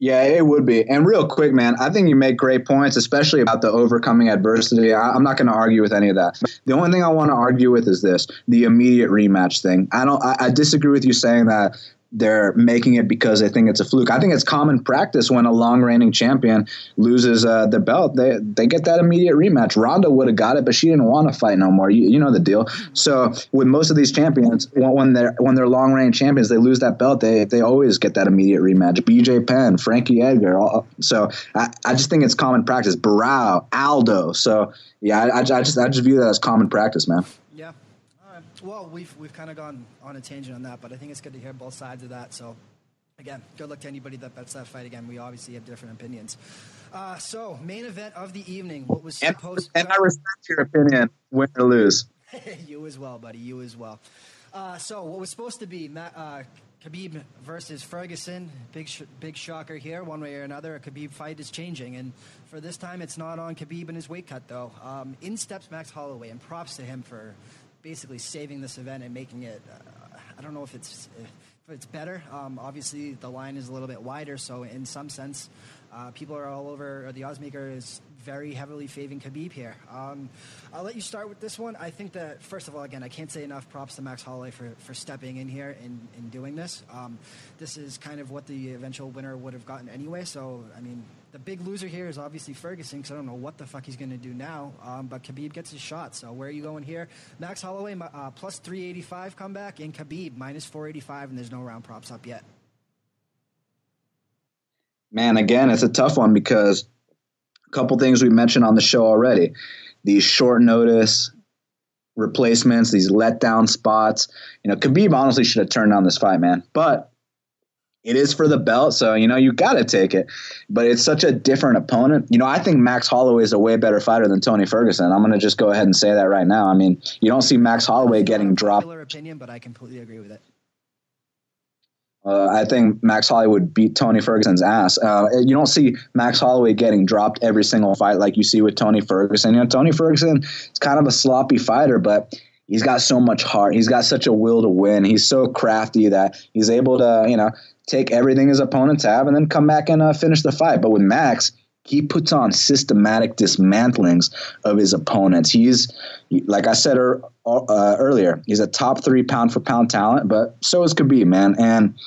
Yeah, it would be. And real quick, man, I think you make great points, especially about the overcoming adversity. I, am not going to argue with any of that. The only thing I want to argue with is this: the immediate rematch thing. I don't. I, I disagree with you saying that they're making it because they think it's a fluke. I think it's common practice when a long reigning champion loses uh, the belt, they they get that immediate rematch. Ronda would have got it, but she didn't want to fight no more. You, you know the deal. So with most of these champions, when they're when they're long reigning champions, they lose that belt. They they always get that immediate rematch. B.J. Penn, Frankie Edgar. All, so I, I just think it's common practice. Barao, Aldo. So yeah, I, I just I just view that as common practice, man. Well, we've we've kind of gone on a tangent on that, but I think it's good to hear both sides of that. So, again, good luck to anybody that bets that fight. Again, we obviously have different opinions. Uh, so, main event of the evening. What was supposed? And, and I respect your opinion, win or lose. you as well, buddy. You as well. Uh, so, what was supposed to be uh, Khabib versus Ferguson? Big, sh- big shocker here, one way or another. A Khabib fight is changing, and for this time, it's not on Khabib and his weight cut though. Um, in steps Max Holloway, and props to him for basically saving this event and making it. Uh, I don't know if it's if it's better. Um, obviously, the line is a little bit wider, so in some sense, uh, people are all over. the oddsmaker is very heavily favoring Khabib here. Um, I'll let you start with this one. I think that first of all, again, I can't say enough props to Max Holloway for, for stepping in here and, and doing this. Um, this is kind of what the eventual winner would have gotten anyway. So I mean, the big loser here is obviously Ferguson because I don't know what the fuck he's going to do now. Um, but Khabib gets his shot. So where are you going here? Max Holloway uh, plus 385 comeback and Khabib minus 485, and there's no round props up yet. Man, again, it's a tough one because a couple things we mentioned on the show already. These short notice replacements, these letdown spots. You know, Khabib honestly should have turned down this fight, man. But it is for the belt, so you know you got to take it. But it's such a different opponent. You know, I think Max Holloway is a way better fighter than Tony Ferguson. I'm going to just go ahead and say that right now. I mean, you don't see Max Holloway getting dropped. Opinion, but I completely agree with it. Uh, I think Max Holloway would beat Tony Ferguson's ass. Uh, you don't see Max Holloway getting dropped every single fight like you see with Tony Ferguson. You know, Tony Ferguson is kind of a sloppy fighter, but he's got so much heart. He's got such a will to win. He's so crafty that he's able to, you know, take everything his opponents have and then come back and uh, finish the fight. But with Max, he puts on systematic dismantlings of his opponents. He's, like I said er, uh, earlier, he's a top three pound for pound talent, but so is Khabib, man. And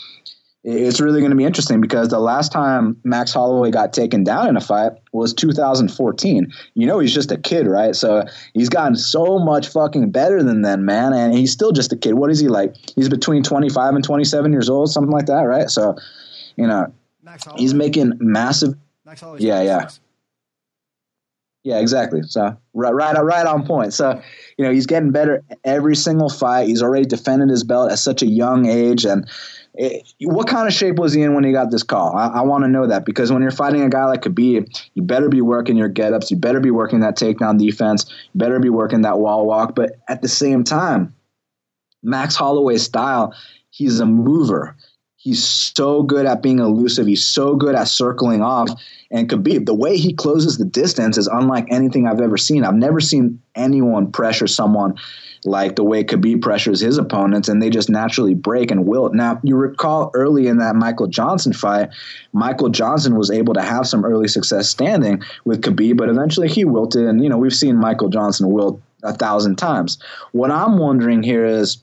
it's really going to be interesting because the last time Max Holloway got taken down in a fight was 2014. You know, he's just a kid, right? So he's gotten so much fucking better than then, man. And he's still just a kid. What is he like? He's between 25 and 27 years old, something like that, right? So, you know, he's making massive. yeah, yeah. Yeah, exactly. So right, right, right on point. So, you know, he's getting better every single fight. He's already defended his belt at such a young age, and it, what kind of shape was he in when he got this call? I, I want to know that because when you're fighting a guy like Khabib, you better be working your get-ups. You better be working that takedown defense. You better be working that wall walk. But at the same time, Max Holloway's style, he's a mover. He's so good at being elusive. He's so good at circling off. And Khabib, the way he closes the distance is unlike anything I've ever seen. I've never seen anyone pressure someone like the way Khabib pressures his opponents, and they just naturally break and wilt. Now, you recall early in that Michael Johnson fight, Michael Johnson was able to have some early success standing with Khabib, but eventually he wilted, and you know we've seen Michael Johnson wilt a thousand times. What I'm wondering here is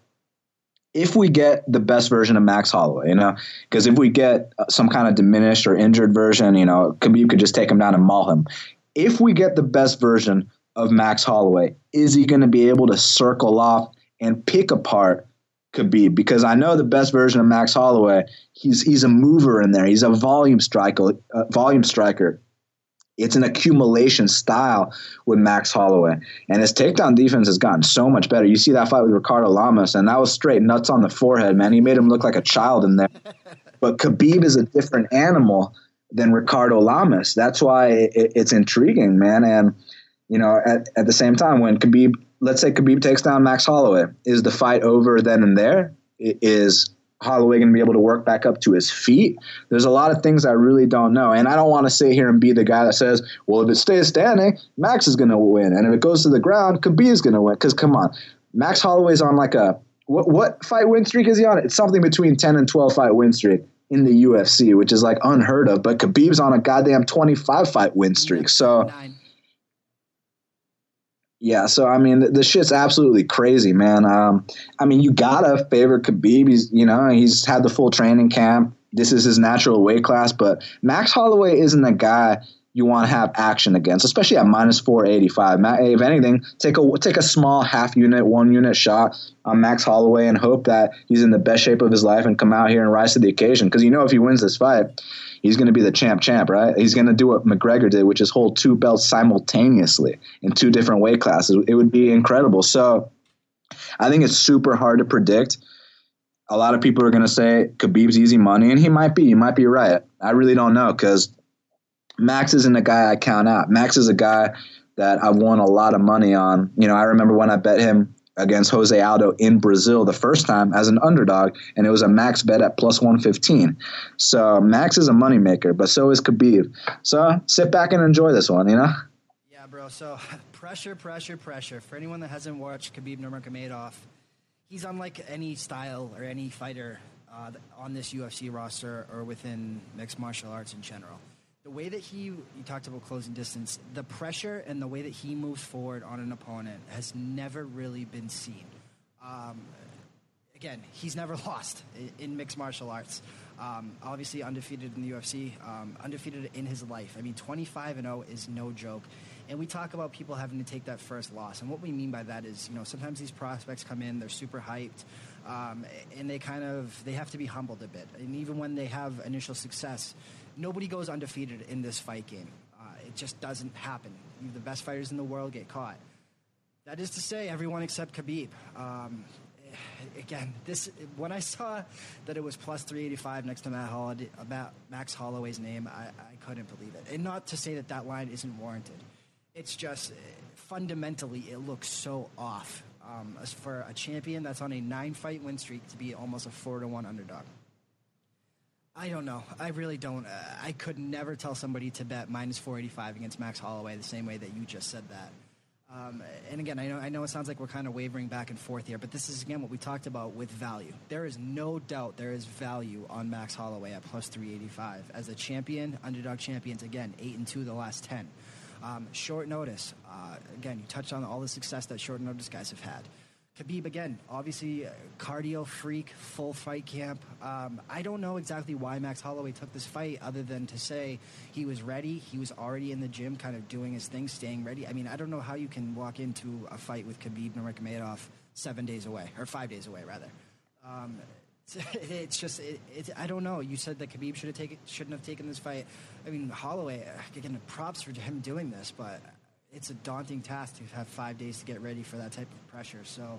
if we get the best version of Max Holloway, you know, because if we get some kind of diminished or injured version, you know, Khabib could just take him down and maul him. If we get the best version of Max Holloway? Is he going to be able to circle off and pick apart Khabib? Because I know the best version of Max Holloway, he's he's a mover in there. He's a volume striker. Uh, volume striker. It's an accumulation style with Max Holloway, and his takedown defense has gotten so much better. You see that fight with Ricardo Lamas, and that was straight nuts on the forehead, man. He made him look like a child in there. But Khabib is a different animal than Ricardo Lamas. That's why it, it's intriguing, man. And you know, at, at the same time, when Khabib, let's say Khabib takes down Max Holloway, is the fight over then and there? Is Holloway going to be able to work back up to his feet? There's a lot of things I really don't know. And I don't want to sit here and be the guy that says, well, if it stays standing, Max is going to win. And if it goes to the ground, Khabib is going to win. Because come on, Max Holloway's on like a, what, what fight win streak is he on? It's something between 10 and 12 fight win streak in the UFC, which is like unheard of. But Khabib's on a goddamn 25 fight win streak. So. Nine yeah, so I mean, the, shit's absolutely crazy, man. Um, I mean, you gotta favor Khabib. He's, you know, he's had the full training camp. This is his natural weight class, but Max Holloway isn't a guy you want to have action against, especially at minus four eighty five. If anything, take a take a small half unit, one unit shot on Max Holloway and hope that he's in the best shape of his life and come out here and rise to the occasion. Because you know, if he wins this fight, he's going to be the champ champ, right? He's going to do what McGregor did, which is hold two belts simultaneously in two different weight classes. It would be incredible. So I think it's super hard to predict. A lot of people are going to say Khabib's easy money, and he might be. He might be right. I really don't know because Max isn't a guy I count out. Max is a guy that I've won a lot of money on. You know, I remember when I bet him against Jose Aldo in Brazil the first time as an underdog, and it was a max bet at plus 115. So Max is a moneymaker, but so is Khabib. So sit back and enjoy this one, you know? Yeah, bro. So pressure, pressure, pressure. For anyone that hasn't watched Khabib Nurmagomedov, he's unlike any style or any fighter uh, on this UFC roster or within mixed martial arts in general the way that he you talked about closing distance, the pressure and the way that he moves forward on an opponent has never really been seen. Um, again, he's never lost in, mixed martial arts. Um, obviously, undefeated in the UFC, um, undefeated in his life. I mean, 25 and 0 is no joke. And we talk about people having to take that first loss. And what we mean by that is, you know, sometimes these prospects come in, they're super hyped, um, and they kind of they have to be humbled a bit. And even when they have initial success, nobody goes undefeated in this fight game. Uh, it just doesn't happen. The best fighters in the world get caught. That is to say, everyone except Khabib. Um, again, this when I saw that it was plus 385 next to Matt Holloway, about Max Holloway's name, I, I couldn't believe it. And not to say that that line isn't warranted. It's just fundamentally it looks so off um, for a champion that's on a nine fight win streak to be almost a four to one underdog. I don't know. I really don't. Uh, I could never tell somebody to bet minus 485 against Max Holloway the same way that you just said that. Um, and again, I know, I know it sounds like we're kind of wavering back and forth here, but this is again what we talked about with value. There is no doubt there is value on Max Holloway at plus 385 as a champion, underdog champions. Again, eight and two the last ten. Um, short notice. Uh, again, you touched on all the success that short notice guys have had. Khabib again, obviously cardio freak, full fight camp. Um, I don't know exactly why Max Holloway took this fight, other than to say he was ready. He was already in the gym, kind of doing his thing, staying ready. I mean, I don't know how you can walk into a fight with Khabib Nurmagomedov seven days away, or five days away, rather. Um, it's just, it, it, I don't know. You said that Khabib should have taken, shouldn't have taken this fight. I mean, Holloway, again, props for him doing this, but it's a daunting task to have five days to get ready for that type of pressure. So,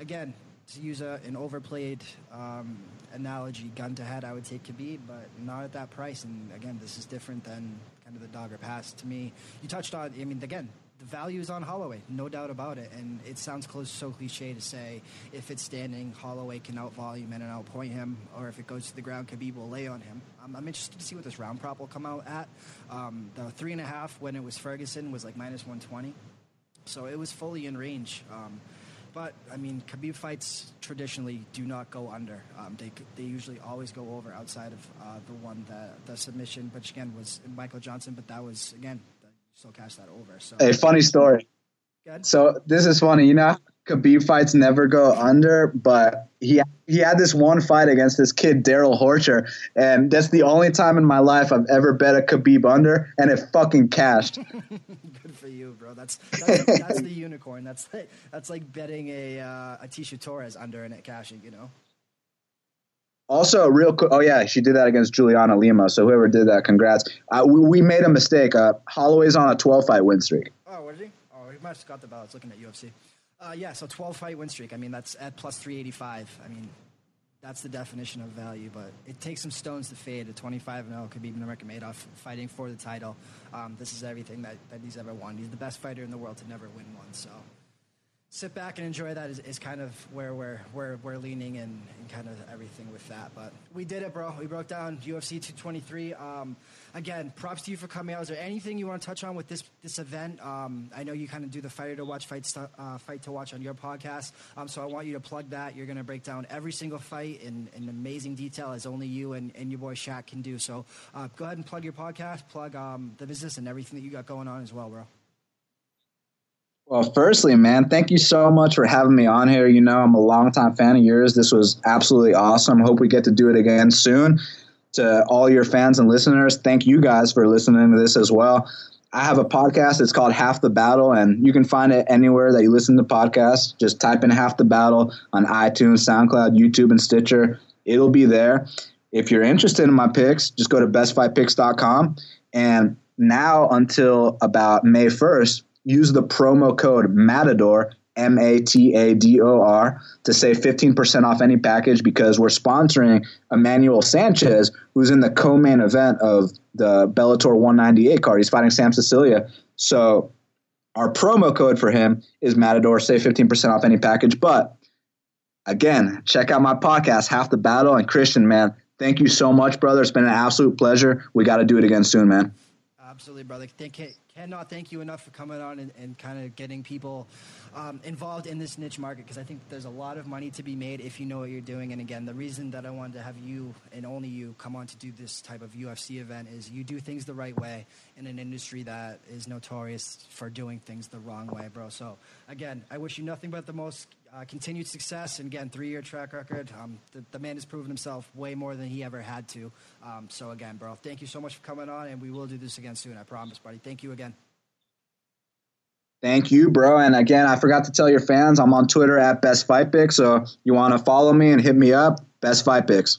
again, to use a, an overplayed um, analogy, gun to head, I would take Khabib, but not at that price. And again, this is different than kind of the dogger pass to me. You touched on, I mean, again, the value is on Holloway, no doubt about it. And it sounds close, so cliche to say if it's standing, Holloway can outvolume and outpoint him, or if it goes to the ground, Khabib will lay on him. Um, I'm interested to see what this round prop will come out at. Um, the three and a half when it was Ferguson was like minus 120, so it was fully in range. Um, but I mean, Khabib fights traditionally do not go under. Um, they they usually always go over outside of uh, the one that the submission, which again was Michael Johnson. But that was again still cash that over. So a funny story. Good. So this is funny. You know, Khabib fights never go under, but he he had this one fight against this kid Darrell Horcher, and that's the only time in my life I've ever bet a Khabib under, and it fucking cashed. Good for you, bro. That's that's, that's the unicorn. That's like, that's like betting a uh, a Tecia Torres under and it cashing. You know. Also, real quick. Oh yeah, she did that against Juliana Lima. So whoever did that, congrats. Uh, we, we, made a mistake. Uh, Holloway's on a 12 fight win streak. Oh, was he? Oh, he must have got the ballots looking at UFC. Uh, yeah, so 12 fight win streak. I mean, that's at plus 385. I mean, that's the definition of value. But it takes some stones to fade. A 25 0 Khabib Nurmagomedov fighting for the title. Um, this is everything that, that he's ever won. He's the best fighter in the world to never win one. So sit back and enjoy that is, is kind of where we're, where we're leaning and, and, kind of everything with that. But we did it, bro. We broke down UFC 223. Um, again, props to you for coming out. Is there anything you want to touch on with this this event? Um, I know you kind of do the fighter to watch, fight, uh, fight to watch on your podcast. Um, so I want you to plug that. You're going to break down every single fight in, in amazing detail as only you and, and your boy Shaq can do. So uh, go ahead and plug your podcast, plug um, the business and everything that you got going on as well, bro. Well, firstly, man, thank you so much for having me on here. You know, I'm a longtime fan of yours. This was absolutely awesome. Hope we get to do it again soon. To all your fans and listeners, thank you guys for listening to this as well. I have a podcast. It's called Half the Battle, and you can find it anywhere that you listen to podcasts. Just type in Half the Battle on iTunes, SoundCloud, YouTube, and Stitcher. It'll be there. If you're interested in my picks, just go to bestfightpicks.com. And now until about May 1st, use the promo code Matador M A T A D O R to save 15% off any package because we're sponsoring Emmanuel Sanchez, who's in the co main event of the Bellator 198 card. He's fighting Sam Sicilia. So our promo code for him is Matador, save 15% off any package. But again, check out my podcast, Half the Battle. And Christian, man, thank you so much, brother. It's been an absolute pleasure. We got to do it again soon, man. Absolutely, brother. Thank you cannot thank you enough for coming on and, and kind of getting people um, involved in this niche market because I think there's a lot of money to be made if you know what you're doing. And again, the reason that I wanted to have you and only you come on to do this type of UFC event is you do things the right way in an industry that is notorious for doing things the wrong way, bro. So again, I wish you nothing but the most. Uh, continued success, and again, three year track record. Um, the, the, man has proven himself way more than he ever had to. Um, so, again, bro, thank you so much for coming on, and we will do this again soon, I promise, buddy. Thank you again. Thank you, bro. And again, I forgot to tell your fans, I'm on Twitter at Best Fight Pick. So you want to follow me and hit me up, Best Fight Picks.